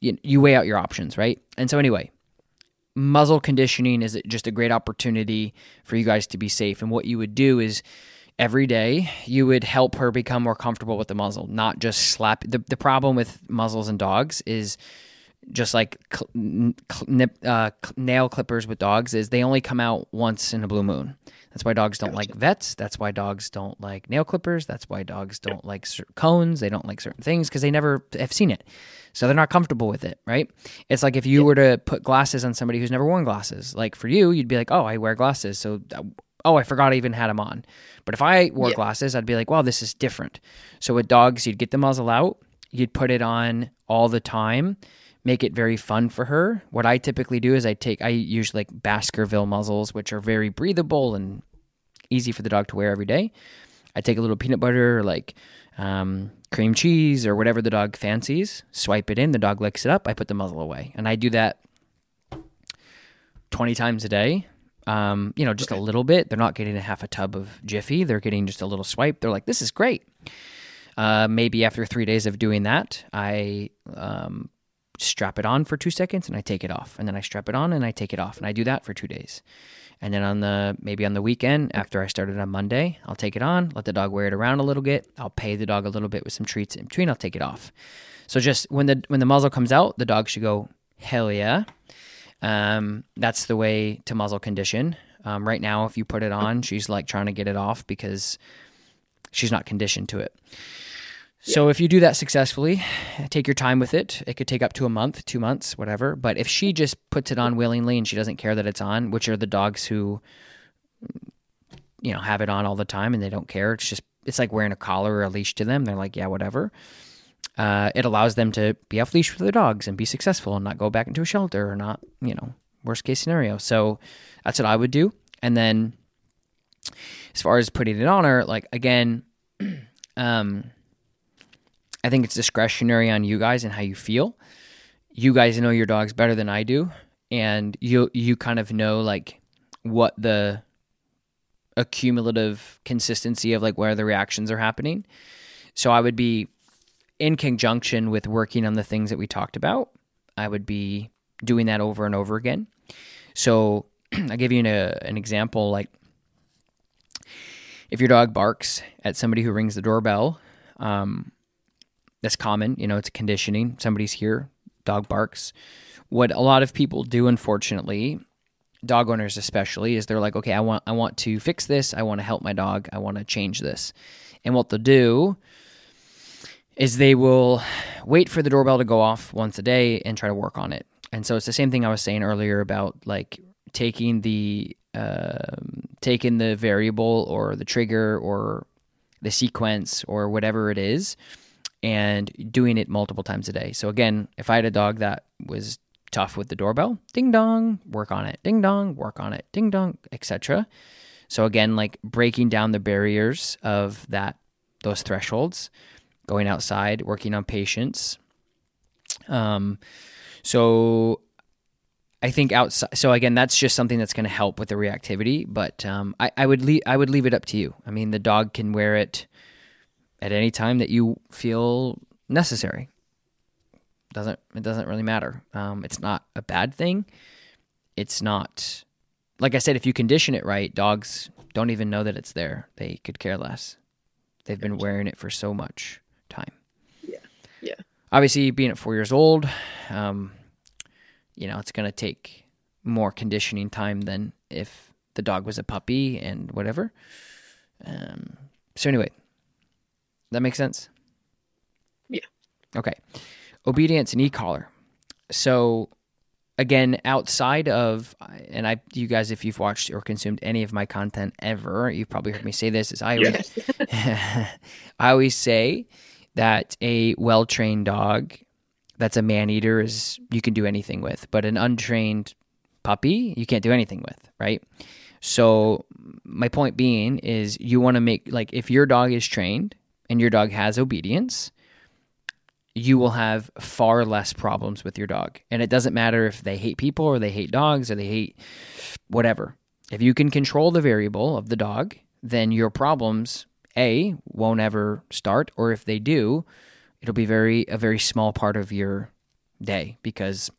you, you weigh out your options right and so anyway muzzle conditioning is just a great opportunity for you guys to be safe. And what you would do is every day you would help her become more comfortable with the muzzle not just slap. The, the problem with muzzles and dogs is just like cl- nip, uh, nail clippers with dogs is they only come out once in a blue moon that's why dogs don't like vets. That's why dogs don't like nail clippers. That's why dogs don't like cones. They don't like certain things because they never have seen it. So they're not comfortable with it, right? It's like if you were to put glasses on somebody who's never worn glasses. Like for you, you'd be like, oh, I wear glasses. So, uh, oh, I forgot I even had them on. But if I wore Yeah. glasses, I'd be like, wow, this is different. So with dogs, you'd get the muzzle out, you'd put it on all the time make it very fun for her. What I typically do is I take I use like Baskerville muzzles, which are very breathable and easy for the dog to wear every day. I take a little peanut butter or like um, cream cheese or whatever the dog fancies, swipe it in, the dog licks it up, I put the muzzle away. And I do that 20 times a day. Um, you know, just a little bit. They're not getting a half a tub of Jiffy. They're getting just a little swipe. They're like, this is great. Uh, maybe after three days of doing that, I um, strap it on for two seconds and I take it off, and then I strap it on and I take it off, and I do that for two days. And then on the maybe on the weekend after I started on Monday, I'll take it on, let the dog wear it around a little bit. I'll pay the dog a little bit with some treats in between. I'll take it off. So just when the when the muzzle comes out, the dog should go hell yeah. Um, that's the way to muzzle condition. Um, right now, if you put it on, she's like trying to get it off because she's not conditioned to it. So if you do that successfully, take your time with it. It could take up to a month, two months, whatever. But if she just puts it on willingly and she doesn't care that it's on, which are the dogs who, you know, have it on all the time and they don't care. It's just it's like wearing a collar or a leash to them. They're like, yeah, whatever. Uh, it allows them to be off leash with their dogs and be successful and not go back into a shelter or not, you know, worst case scenario. So that's what I would do. And then as far as putting it on her, like again, um, I think it's discretionary on you guys and how you feel. You guys know your dogs better than I do, and you you kind of know like what the accumulative consistency of like where the reactions are happening. So I would be in conjunction with working on the things that we talked about. I would be doing that over and over again. So I'll give you an, uh, an example like if your dog barks at somebody who rings the doorbell, um, that's common. You know, it's conditioning. Somebody's here, dog barks. What a lot of people do, unfortunately, dog owners especially, is they're like, okay, I want I want to fix this. I want to help my dog. I want to change this. And what they'll do is they will wait for the doorbell to go off once a day and try to work on it. And so it's the same thing I was saying earlier about like taking the um, taking the variable or the trigger or the sequence or whatever it is and doing it multiple times a day. So again, if I had a dog that was tough with the doorbell, ding dong, work on it. Ding dong, work on it. Ding dong, etc. So again, like breaking down the barriers of that those thresholds, going outside, working on patience. Um so I think outside. So again, that's just something that's going to help with the reactivity. But um, I, I would leave. I would leave it up to you. I mean, the dog can wear it at any time that you feel necessary. Doesn't it doesn't really matter. Um, it's not a bad thing. It's not like I said. If you condition it right, dogs don't even know that it's there. They could care less. They've been wearing it for so much time. Yeah. Yeah. Obviously, being at four years old, um, you know, it's going to take more conditioning time than if the dog was a puppy and whatever. Um, so anyway, that makes sense. Yeah. Okay. Obedience and e-collar. So again, outside of, and I, you guys, if you've watched or consumed any of my content ever, you've probably heard me say this. Is I always, I always say that a well trained dog that's a man eater is you can do anything with, but an untrained puppy you can't do anything with, right? So my point being is you want to make like if your dog is trained and your dog has obedience, you will have far less problems with your dog. And it doesn't matter if they hate people or they hate dogs or they hate whatever. If you can control the variable of the dog, then your problems a won't ever start or if they do, it'll be very a very small part of your day because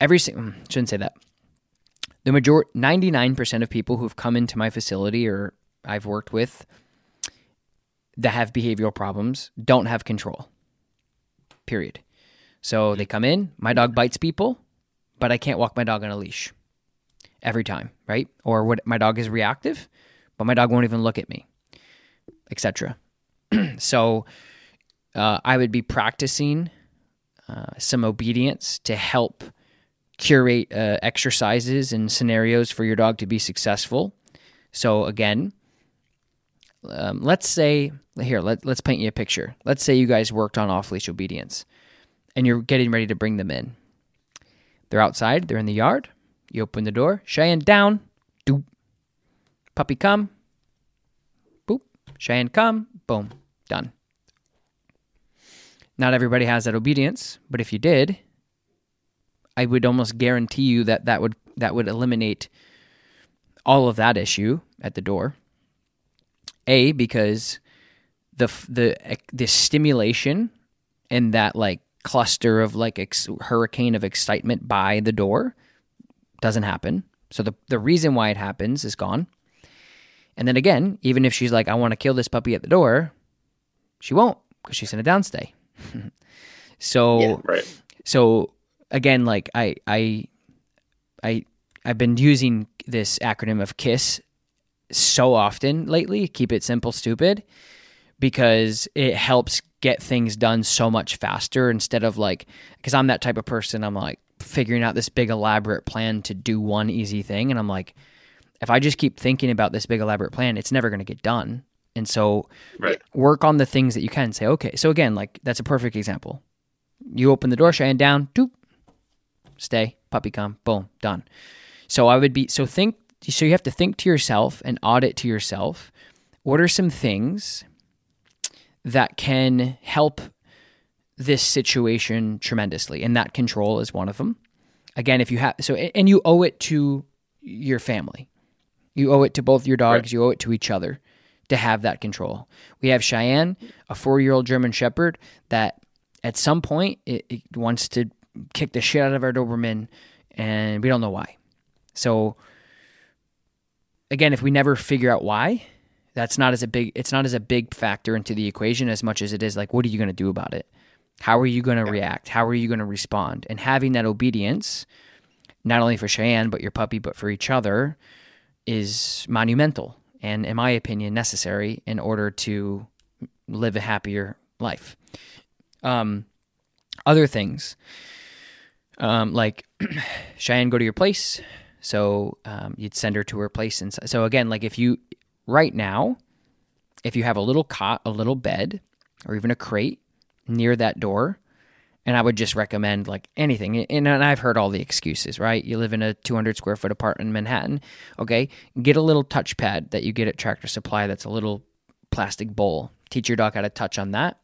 every mm, shouldn't say that. The majority 99% of people who've come into my facility or I've worked with that have behavioral problems don't have control period. So they come in, my dog bites people, but I can't walk my dog on a leash every time, right? Or what my dog is reactive, but my dog won't even look at me, etc. so uh, I would be practicing uh, some obedience to help curate uh, exercises and scenarios for your dog to be successful. So again, um, let's say here let, let's paint you a picture. Let's say you guys worked on off leash obedience and you're getting ready to bring them in. They're outside they're in the yard. You open the door cheyenne down doop. Puppy come boop. Cheyenne come boom done. Not everybody has that obedience but if you did i would almost guarantee you that that would that would eliminate all of that issue at the door a because the the the stimulation and that like cluster of like ex- hurricane of excitement by the door doesn't happen. So the the reason why it happens is gone. And then again, even if she's like, I want to kill this puppy at the door, she won't because she's in a downstay. so yeah, right. So again, like I I I I've been using this acronym of KISS so often lately. Keep it simple, stupid, because it helps get things done so much faster instead of like, because I'm that type of person, I'm like figuring out this big elaborate plan to do one easy thing. And I'm like, if I just keep thinking about this big elaborate plan, it's never going to get done. And so right. work on the things that you can say, okay. So again, like that's a perfect example. You open the door, Cheyenne down, doop, stay, puppy come, boom, done. So I would be, so think so you have to think to yourself and audit to yourself what are some things that can help this situation tremendously? And that control is one of them. Again if you have so and you owe it to your family. You owe it to both your dogs right. you owe it to each other to have that control. We have cheyenne a four-year-old german shepherd that at some point it, it wants to kick the shit out of our doberman and we don't know why. So again, if we never figure out why, that's not as a big it's not as a big factor into the equation as much as it is like what are you going to do about it? How are you going to yeah. react? How are you going to respond? And having that obedience, not only for Cheyenne but your puppy, but for each other, is monumental and, in my opinion, necessary in order to live a happier life. Um, other things, um, like Cheyenne, go to your place. So um, you'd send her to her place. And so again, like if you right now, if you have a little cot, a little bed, or even a crate near that door, and I would just recommend like anything. And, and I've heard all the excuses, right? You live in a 200 square foot apartment in Manhattan. Okay, get a little touchpad that you get at Tractor Supply. That's a little plastic bowl. Teach your dog how to touch on that.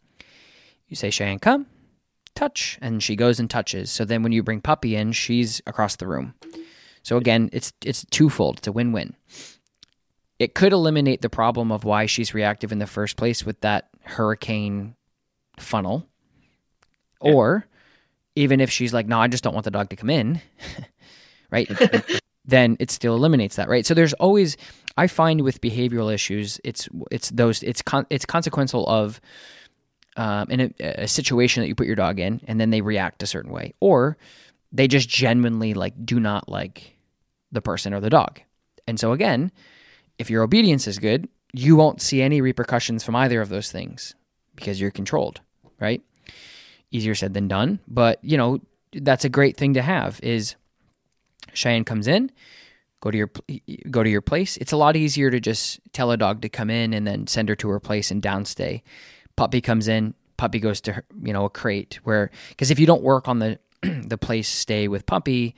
You say, Cheyenne, come, touch, and she goes and touches. So then when you bring puppy in, she's across the room. So again, it's it's twofold. It's a win-win. It could eliminate the problem of why she's reactive in the first place with that hurricane funnel. Yeah. Or even if she's like, "No, I just don't want the dog to come in." right? then it still eliminates that, right? So there's always I find with behavioral issues, it's it's those it's con, it's consequential of um, in a, a, situation that you put your dog in, and then they react a certain way, or they just genuinely like do not like the person or the dog. And so, again, if your obedience is good, you won't see any repercussions from either of those things because you're controlled, right? Easier said than done. But, you know, that's a great thing to have. Is Cheyenne comes in, go to your go to your place. It's a lot easier to just tell a dog to come in and then send her to her place and downstay. Puppy comes in, puppy goes to her, you know a crate where because if you don't work on the the place stay with puppy,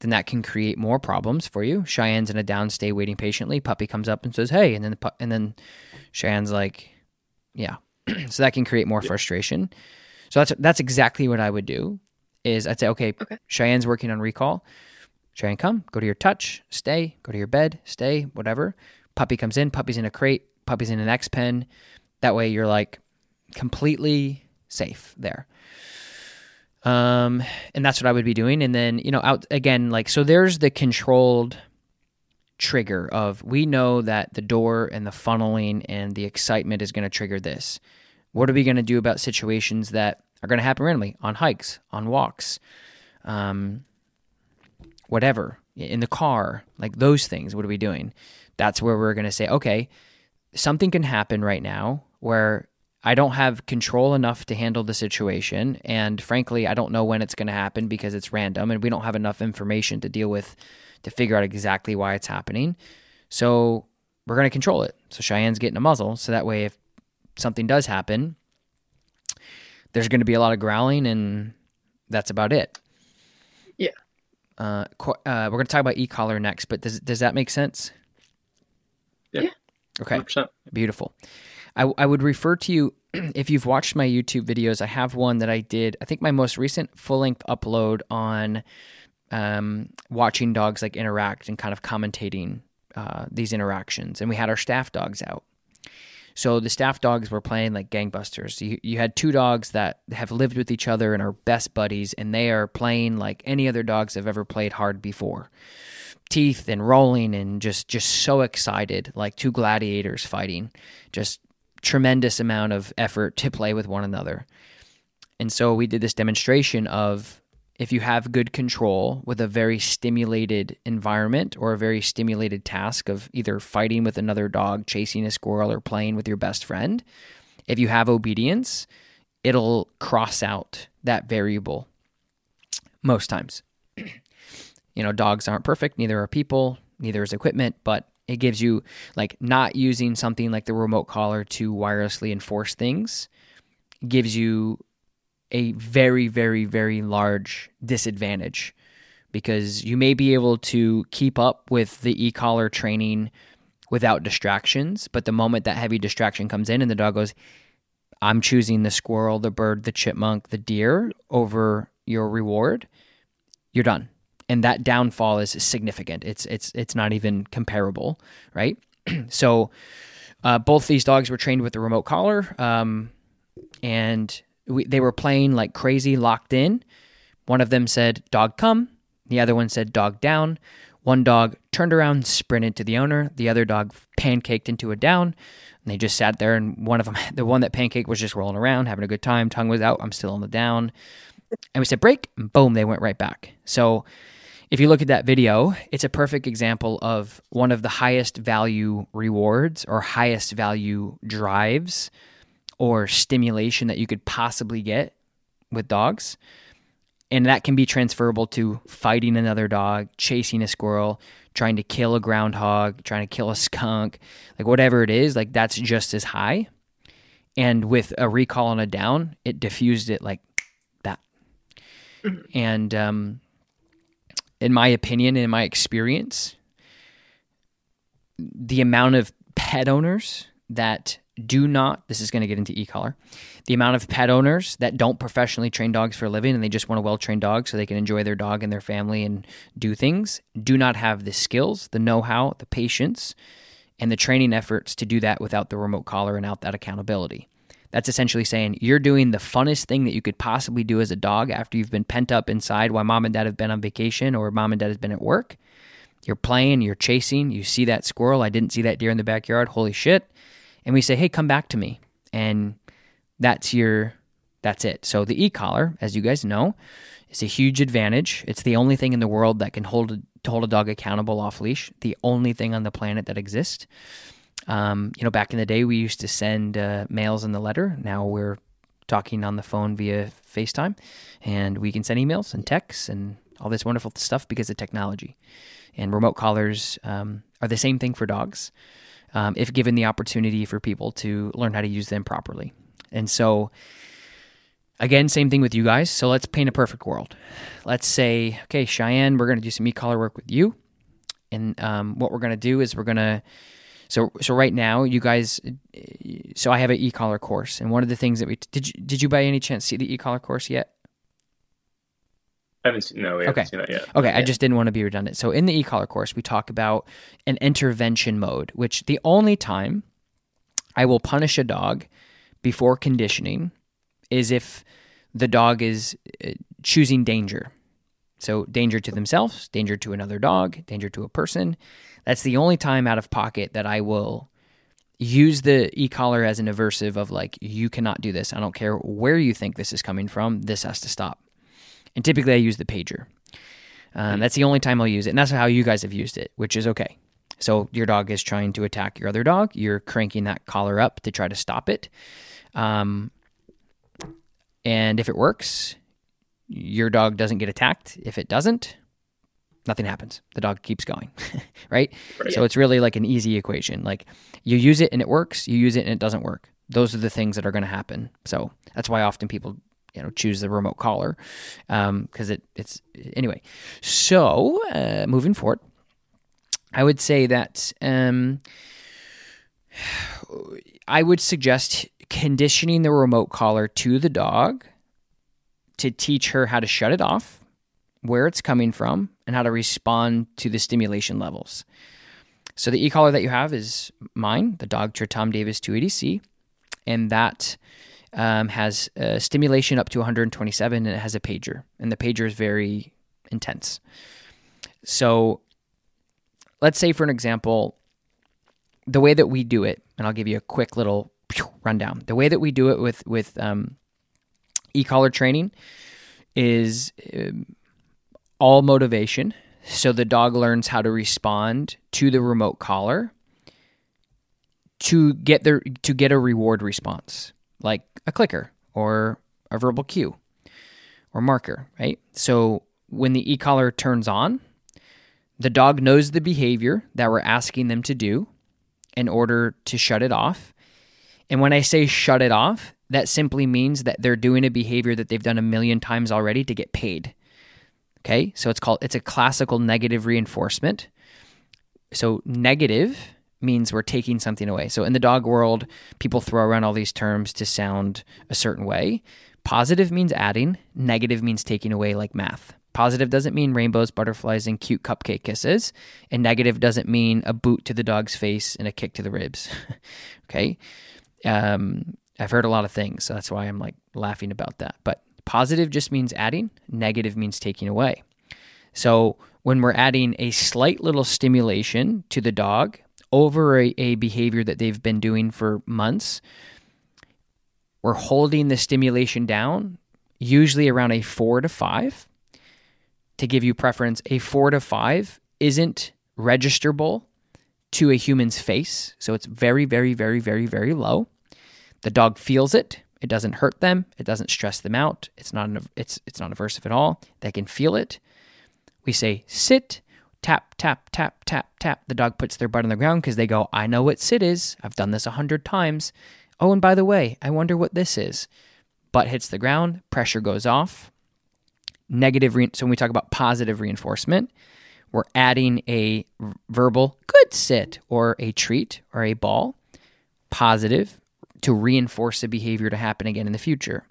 then that can create more problems for you. Cheyenne's in a downstay waiting patiently. Puppy comes up and says, "Hey," and then the pu- and then Cheyenne's like, "Yeah," so that can create more frustration. So that's that's exactly what I would do. Is I'd say, okay, Okay. Cheyenne's working on recall. Cheyenne, come, go to your touch, stay, go to your bed, stay, whatever. Puppy comes in, puppy's in a crate, puppy's in an X pen. That way you're like completely safe there. Um, and that's what I would be doing. And then, you know, out again, like, so there's the controlled trigger of we know that the door and the funneling and the excitement is going to trigger this. What are we going to do about situations that are going to happen randomly on hikes, on walks, um, whatever, in the car, like those things? What are we doing? That's where we're going to say, okay, something can happen right now where I don't have control enough to handle the situation. And frankly, I don't know when it's going to happen because it's random and we don't have enough information to deal with to figure out exactly why it's happening. So we're going to control it. So Cheyenne's getting a muzzle. So that way, if something does happen, there's going to be a lot of growling and that's about it. Yeah. Uh, qu- uh, we're going to talk about e-collar next, but does, does that make sense? Yeah. Yeah. Okay. 100%. Beautiful. I, I would refer to you if you've watched my YouTube videos. I have one that I did. I think my most recent full length upload on um, watching dogs like interact and kind of commentating uh, these interactions. And we had our staff dogs out. So the staff dogs were playing like gangbusters. You, you had two dogs that have lived with each other and are best buddies, and they are playing like any other dogs have ever played hard before teeth and rolling and just just so excited like two gladiators fighting just tremendous amount of effort to play with one another. And so we did this demonstration of if you have good control with a very stimulated environment or a very stimulated task of either fighting with another dog chasing a squirrel or playing with your best friend if you have obedience it'll cross out that variable most times. You know, dogs aren't perfect, neither are people, neither is equipment, but it gives you like not using something like the remote collar to wirelessly enforce things gives you a very, very, very large disadvantage because you may be able to keep up with the e collar training without distractions, but the moment that heavy distraction comes in and the dog goes, I'm choosing the squirrel, the bird, the chipmunk, the deer over your reward, you're done and that downfall is significant. It's it's it's not even comparable, right? so uh, both these dogs were trained with the remote collar, um, and we, they were playing like crazy, locked in. One of them said, "Dog come." The other one said, "Dog down." One dog turned around, sprinted to the owner. The other dog pancaked into a down. And they just sat there, and one of them, the one that pancaked, was just rolling around, having a good time. Tongue was out. I'm still on the down. And we said, break, and boom, they went right back. So if you look at that video, it's a perfect example of one of the highest value rewards or highest value drives or stimulation that you could possibly get with dogs. And that can be transferable to fighting another dog, chasing a squirrel, trying to kill a groundhog, trying to kill a skunk, like whatever it is, like that's just as high. And with a recall on a down, it diffused it like that. And um, in my opinion, in my experience, the amount of pet owners that do not, this is going to get into e collar, the amount of pet owners that don't professionally train dogs for a living and they just want a well trained dog so they can enjoy their dog and their family and do things, do not have the skills, the know how, the patience, and the training efforts to do that without the remote collar and out that accountability. That's essentially saying you're doing the funnest thing that you could possibly do as a dog after you've been pent up inside while mom and dad have been on vacation or mom and dad has been at work. You're playing, you're chasing, you see that squirrel. I didn't see that deer in the backyard. Holy shit. And we say, hey, come back to me. And that's your, that's it. So the e collar, as you guys know, is a huge advantage. It's the only thing in the world that can hold a, hold a dog accountable off leash, the only thing on the planet that exists. Um, you know, back in the day, we used to send uh, mails in the letter. Now we're talking on the phone via FaceTime, and we can send emails and texts and all this wonderful stuff because of technology. And remote collars um, are the same thing for dogs, um, if given the opportunity for people to learn how to use them properly. And so, again, same thing with you guys. So let's paint a perfect world. Let's say, okay, Cheyenne, we're going to do some e-collar work with you, and um, what we're going to do is we're going to so so right now, you guys. So I have an e-collar course, and one of the things that we did you did you by any chance see the e-collar course yet? I haven't seen no, we haven't Okay. seen that yet. Okay, I just didn't want to be redundant. So in the e-collar course, we talk about an intervention mode, which the only time I will punish a dog before conditioning is if the dog is uh, choosing danger. So danger to themselves, danger to another dog, danger to a person. That's the only time out of pocket that I will use the e-collar as an aversive of like you cannot do this. I don't care where you think this is coming from. This has to stop. And typically I use the pager. Um, that's the only time I'll use it. And that's how you guys have used it, which is okay. So your dog is trying to attack your other dog. You're cranking that collar up to try to stop it. Um, and if it works, your dog doesn't get attacked. If it doesn't, nothing happens. The dog keeps going, right? So it's really like an easy equation. Like you use it and it works, you use it and it doesn't work. Those are the things that are going to happen. So that's why often people, you know, choose the remote collar because it it's anyway. So uh, moving forward, I would say that um, I would suggest conditioning the remote collar to the dog to teach her how to shut it off, where it's coming from, and how to respond to the stimulation levels. So the e-collar that you have is mine, the Dogtra Tom Davis 280C, and that um, has stimulation up to 127, and it has a pager, and the pager is very intense. So let's say, for an example, the way that we do it, and I'll give you a quick little rundown. The way that we do it with with um, e-collar training is um, all motivation. So the dog learns how to respond to the remote collar to get their to get a reward response, like a clicker or a verbal cue or marker, right? So when the e-collar turns on, the dog knows the behavior that we're asking them to do in order to shut it off. And when I say shut it off, that simply means that they're doing a behavior that they've done a million times already to get paid. Okay? So it's called it's a classical negative reinforcement. So negative means we're taking something away. So in the dog world, people throw around all these terms to sound a certain way. Positive means adding, negative means taking away like math. Positive doesn't mean rainbows, butterflies, and cute cupcake kisses. And negative doesn't mean a boot to the dog's face and a kick to the ribs. okay? Um, I've heard a lot of things, so that's why I'm like laughing about that. But positive just means adding, negative means taking away. So when we're adding a slight little stimulation to the dog over a, a behavior that they've been doing for months, we're holding the stimulation down, usually around a four to five. To give you preference, a four to five isn't registerable to a human's face. So it's very, very, very, very, very low. The dog feels it. It doesn't hurt them. It doesn't stress them out. It's not an, it's it's not aversive at all. They can feel it. We say sit, tap, tap, tap, tap, tap. The dog puts their butt on the ground because they go, I know what sit is. I've done this a hundred times. Oh, and by the way, I wonder what this is. Butt hits the ground, pressure goes off. Negative, re- so when we talk about positive reinforcement, we're adding a verbal good sit or a treat or a ball, positive to reinforce the behavior to happen again in the future.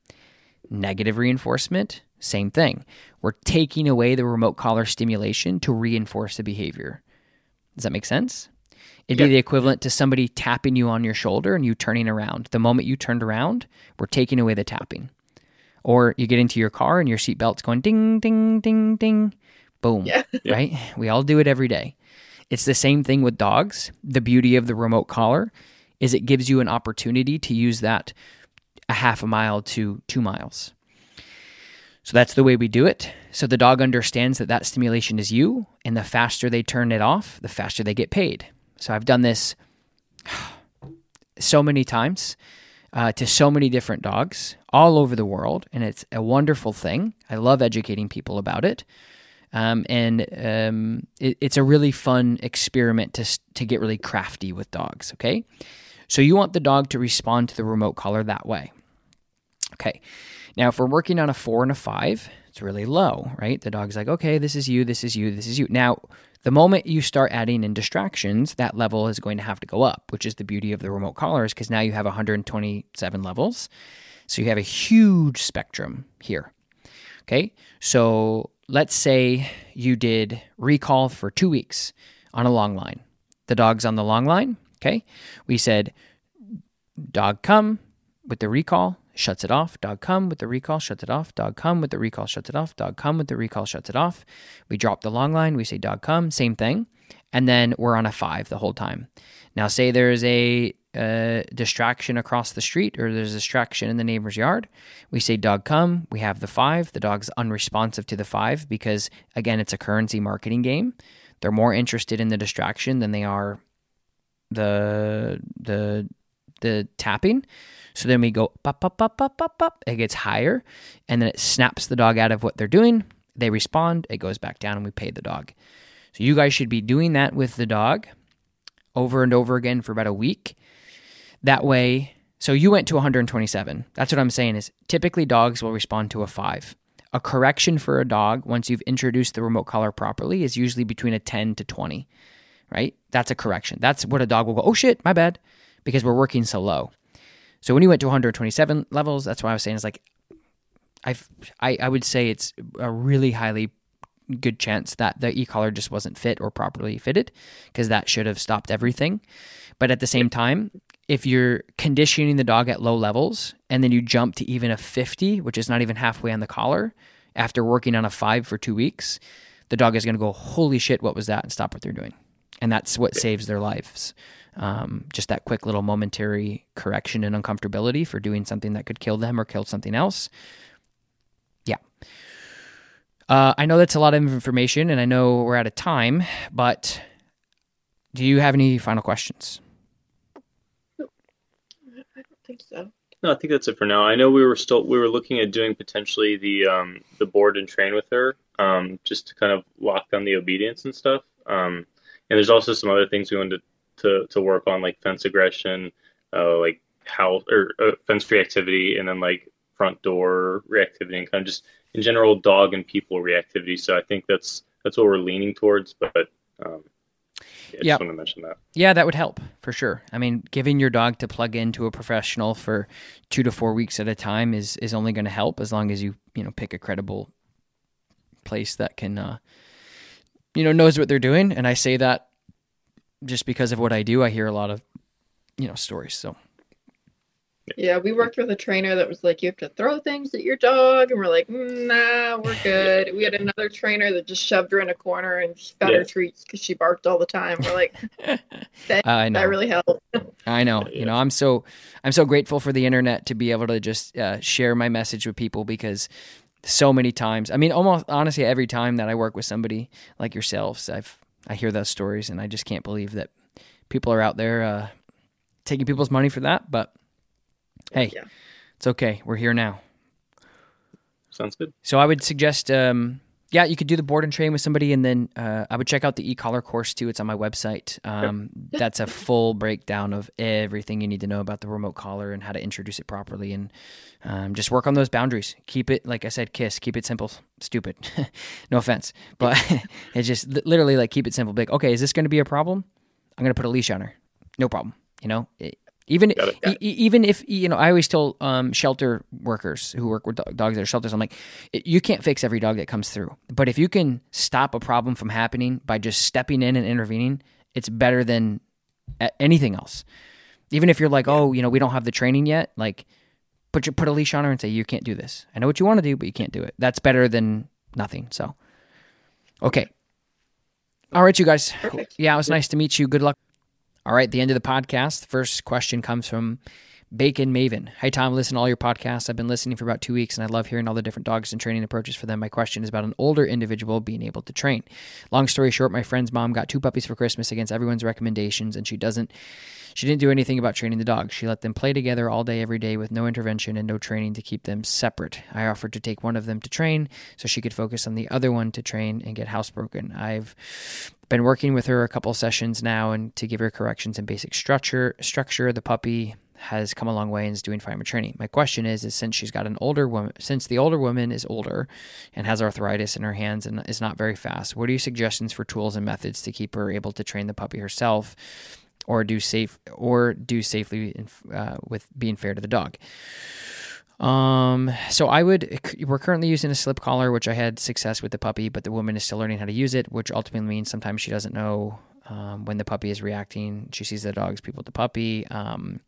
Negative reinforcement, same thing. We're taking away the remote collar stimulation to reinforce the behavior. Does that make sense? It'd be the equivalent to somebody tapping you on your shoulder and you turning around. The moment you turned around, we're taking away the tapping. Or you get into your car and your seatbelt's going ding, ding, ding, ding. Boom. Yeah. Right? We all do it every day. It's the same thing with dogs. The beauty of the remote collar is it gives you an opportunity to use that a half a mile to two miles. So that's the way we do it. So the dog understands that that stimulation is you, and the faster they turn it off, the faster they get paid. So I've done this so many times. uh, to so many different dogs all over the world, and it's a wonderful thing. I love educating people about it. Um, and um, it, it's a really fun experiment to, to get really crafty with dogs. Okay. So you want the dog to respond to the remote collar that way. Okay. Now, if we're working on a four and a five, it's really low, right? The dog's like, okay, this is you, this is you, this is you. Now, the moment you start adding in distractions, that level is going to have to go up, which is the beauty of the remote collars because now you have 127 levels. So you have a huge spectrum here. Okay. So let's say you did recall for two weeks on a long line. The dog's on the long line. Okay. We said, dog come with the recall, shuts it off. Dog come with the recall, shuts it off. Dog come with the recall, shuts it off. Dog come with the recall, shuts it off. We drop the long line. We say dog come, same thing. And then we're on a five the whole time. Now, say there's a a distraction across the street or there's a distraction in the neighbor's yard, we say dog come. We have the five. The dog's unresponsive to the five because, again, it's a currency marketing game. They're more interested in the distraction than they are the the the tapping. So then we go up, up, up, up, up, up. It gets higher, and then it snaps the dog out of what they're doing. They respond. It goes back down, and we pay the dog. So you guys should be doing that with the dog over and over again for about a week that way, so you went to 127. That's what I'm saying is typically dogs will respond to a 5. A correction for a dog once you've introduced the remote collar properly is usually between a 10 to 20. Right? That's a correction. That's what a dog will go, "Oh shit, my bad," because we're working so low. So when you went to 127 levels, that's why I was saying is like I've, I I would say it's a really highly good chance that the e-collar just wasn't fit or properly fitted because that should have stopped everything. But at the same time, if you're conditioning the dog at low levels and then you jump to even a 50, which is not even halfway on the collar, after working on a five for two weeks, the dog is going to go, Holy shit, what was that? and stop what they're doing. And that's what saves their lives. Um, just that quick little momentary correction and uncomfortability for doing something that could kill them or kill something else. Yeah. Uh, I know that's a lot of information and I know we're out of time, but do you have any final questions? No, I don't think so. No, I think that's it for now. I know we were still we were looking at doing potentially the um, the board and train with her, um, just to kind of lock down the obedience and stuff. Um, and there's also some other things we wanted to to, to work on, like fence aggression, uh, like how or uh, fence reactivity, and then like front door reactivity, and kind of just in general dog and people reactivity. So I think that's that's what we're leaning towards, but um, yeah, I Yep. just want to mention that. Yeah, that would help for sure. I mean, giving your dog to plug into a professional for two to four weeks at a time is is only going to help as long as you you know pick a credible place that can uh, you know knows what they're doing. And I say that just because of what I do. I hear a lot of you know stories. So Yeah, we worked with a trainer that was like, you have to throw things at your dog, and we're like, "Mm, nah, we're good. We had another trainer that just shoved her in a corner and she fed Yeah. her treats because she barked all the time. We're like, that, I know. that really helped. I know. Yeah. You know, I'm so I'm so grateful for the internet to be able to just uh, share my message with people because so many times, I mean, almost honestly, every time that I work with somebody like yourselves, I've I hear those stories, and I just can't believe that people are out there uh, taking people's money for that. But hey, Yeah. it's okay. We're here now. Sounds good. So I would suggest, um, yeah, you could do the board and train with somebody, and then uh, I would check out the e-collar course too. It's on my website. Um, that's a full breakdown of everything you need to know about the remote collar and how to introduce it properly, and um, just work on those boundaries. Keep it, like I said, kiss. Keep it simple. Stupid. no offense, but it's just literally like keep it simple. Big. Okay, is this going to be a problem? I'm going to put a leash on her. No problem. You know, It- even Got it. e- even if you know, I always tell um, shelter workers who work with do- dogs at shelters, I'm like, you can't fix every dog that comes through, but if you can stop a problem from happening by just stepping in and intervening, it's better than anything else. Even if you're like, oh, you know, we don't have the training yet, like put your put a leash on her and say, you can't do this. I know what you want to do, but you can't do it. That's better than nothing. So, okay. All right, you guys. Perfect. Yeah, it was nice to meet you. Good luck. All right, the end of the podcast. First question comes from Bacon Maven. Hi, Tom. Listen to all your podcasts. I've been listening for about two weeks and I love hearing all the different dogs and training approaches for them. My question is about an older individual being able to train. Long story short, my friend's mom got two puppies for Christmas against everyone's recommendations and she doesn't she didn't do anything about training the dogs. She let them play together all day, every day with no intervention and no training to keep them separate. I offered to take one of them to train so she could focus on the other one to train and get housebroken. I've been working with her a couple sessions now and to give her corrections and basic structure. Structure the puppy has come a long way and is doing fine with training. My question is, is since she's got an older woman, since the older woman is older and has arthritis in her hands and is not very fast, what are your suggestions for tools and methods to keep her able to train the puppy herself or do safe or do safely uh, with being fair to the dog. Um, so I would, we're currently using a slip collar, which I had success with the puppy, but the woman is still learning how to use it, which ultimately means sometimes she doesn't know, um, when the puppy is reacting. She sees the dogs, people the puppy. Um,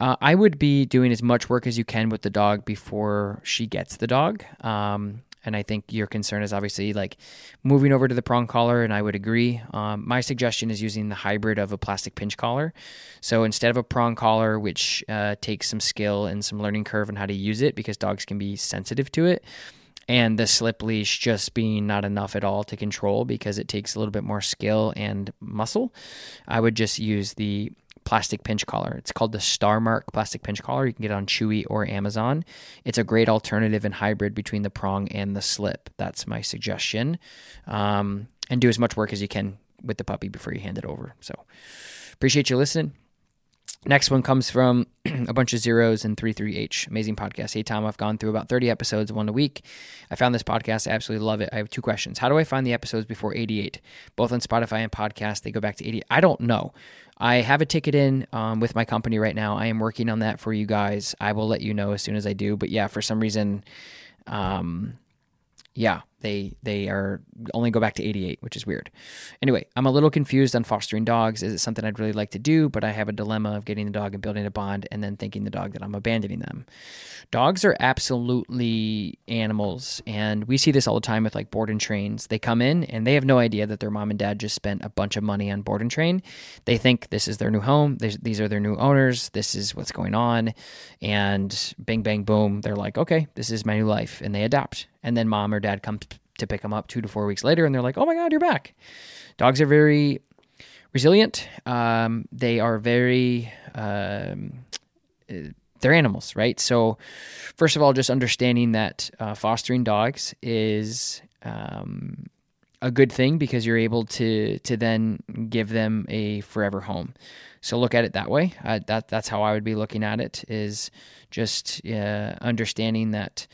uh, I would be doing as much work as you can with the dog before she gets the dog. Um, and I think your concern is obviously like moving over to the prong collar, and I would agree. Um, my suggestion is using the hybrid of a plastic pinch collar. So instead of a prong collar, which uh, takes some skill and some learning curve on how to use it because dogs can be sensitive to it, and the slip leash just being not enough at all to control because it takes a little bit more skill and muscle, I would just use the plastic pinch collar. It's called the Starmark plastic pinch collar. You can get it on Chewy or Amazon. It's a great alternative and hybrid between the prong and the slip. That's my suggestion. Um, and do as much work as you can with the puppy before you hand it over. So appreciate you listening. Next one comes from a bunch of zeros and 33H. Amazing podcast. Hey, Tom, I've gone through about 30 episodes, one a week. I found this podcast. I absolutely love it. I have two questions. How do I find the episodes before 88? Both on Spotify and podcast, they go back to 80. I don't know. I have a ticket in um, with my company right now. I am working on that for you guys. I will let you know as soon as I do. But yeah, for some reason, um, yeah, they they are only go back to 88, which is weird. Anyway, I'm a little confused on fostering dogs. Is it something I'd really like to do, but I have a dilemma of getting the dog and building a bond and then thinking the dog that I'm abandoning them. Dogs are absolutely animals, and we see this all the time with like board and trains. They come in and they have no idea that their mom and dad just spent a bunch of money on board and train. They think this is their new home. These are their new owners. This is what's going on, and bing bang boom, they're like, okay, this is my new life, and they adapt. And then mom or dad comes to pick them up two to four weeks later, and they're like, "Oh my god, you're back." Dogs are very resilient. Um, they are very um, they're animals, right? So, first of all, just understanding that uh, fostering dogs is um, a good thing because you're able to to then give them a forever home. So look at it that way. Uh, that that's how I would be looking at it. Is just uh, understanding that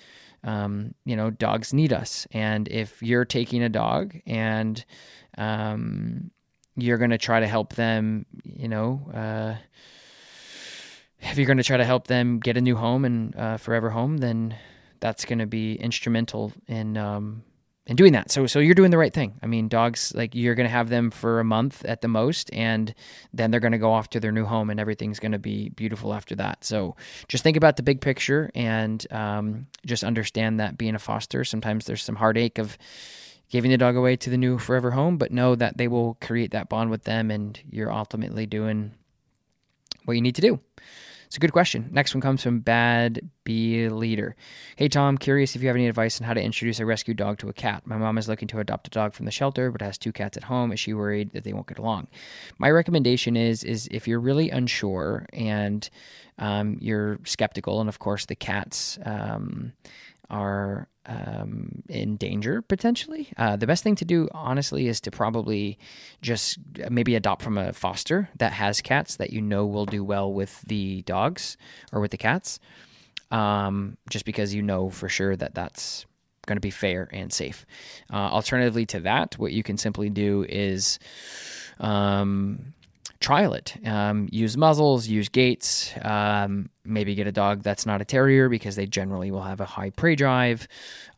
um, you know, dogs need us. And if you're taking a dog and um, you're going to try to help them, you know, uh, if you're going to try to help them get a new home and uh, forever home, then that's going to be instrumental in um, and doing that. So so you're doing the right thing. I mean, dogs like you're going to have them for a month at the most and then they're going to go off to their new home and everything's going to be beautiful after that. So just think about the big picture and um, just understand that being a foster, sometimes there's some heartache of giving the dog away to the new forever home, but know that they will create that bond with them and you're ultimately doing what you need to do. It's a good question. Next one comes from Bad B Leader. Hey Tom, curious if you have any advice on how to introduce a rescue dog to a cat. My mom is looking to adopt a dog from the shelter, but has two cats at home. Is she worried that they won't get along? My recommendation is is if you're really unsure and um, you're skeptical, and of course the cats um, are um, in danger potentially. Uh, the best thing to do, honestly, is to probably just maybe adopt from a foster that has cats that you know will do well with the dogs or with the cats, um, just because you know for sure that that's going to be fair and safe. Uh, alternatively to that, what you can simply do is um, trial it. Um, use muzzles, use gates, um, maybe get a dog that's not a terrier because they generally will have a high prey drive.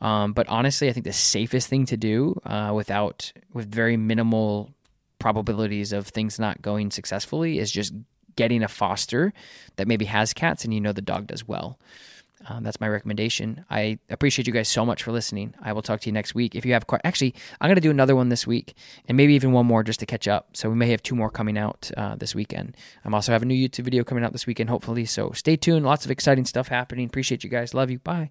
Um, but honestly, I think the safest thing to do uh, without with very minimal probabilities of things not going successfully is just getting a foster that maybe has cats and you know the dog does well. Um, that's my recommendation. I appreciate you guys so much for listening. I will talk to you next week. If you have actually, I'm going to do another one this week, and maybe even one more just to catch up. So we may have two more coming out uh, this weekend. I'm also have a new YouTube video coming out this weekend, hopefully. So stay tuned. Lots of exciting stuff happening. Appreciate you guys. Love you. Bye.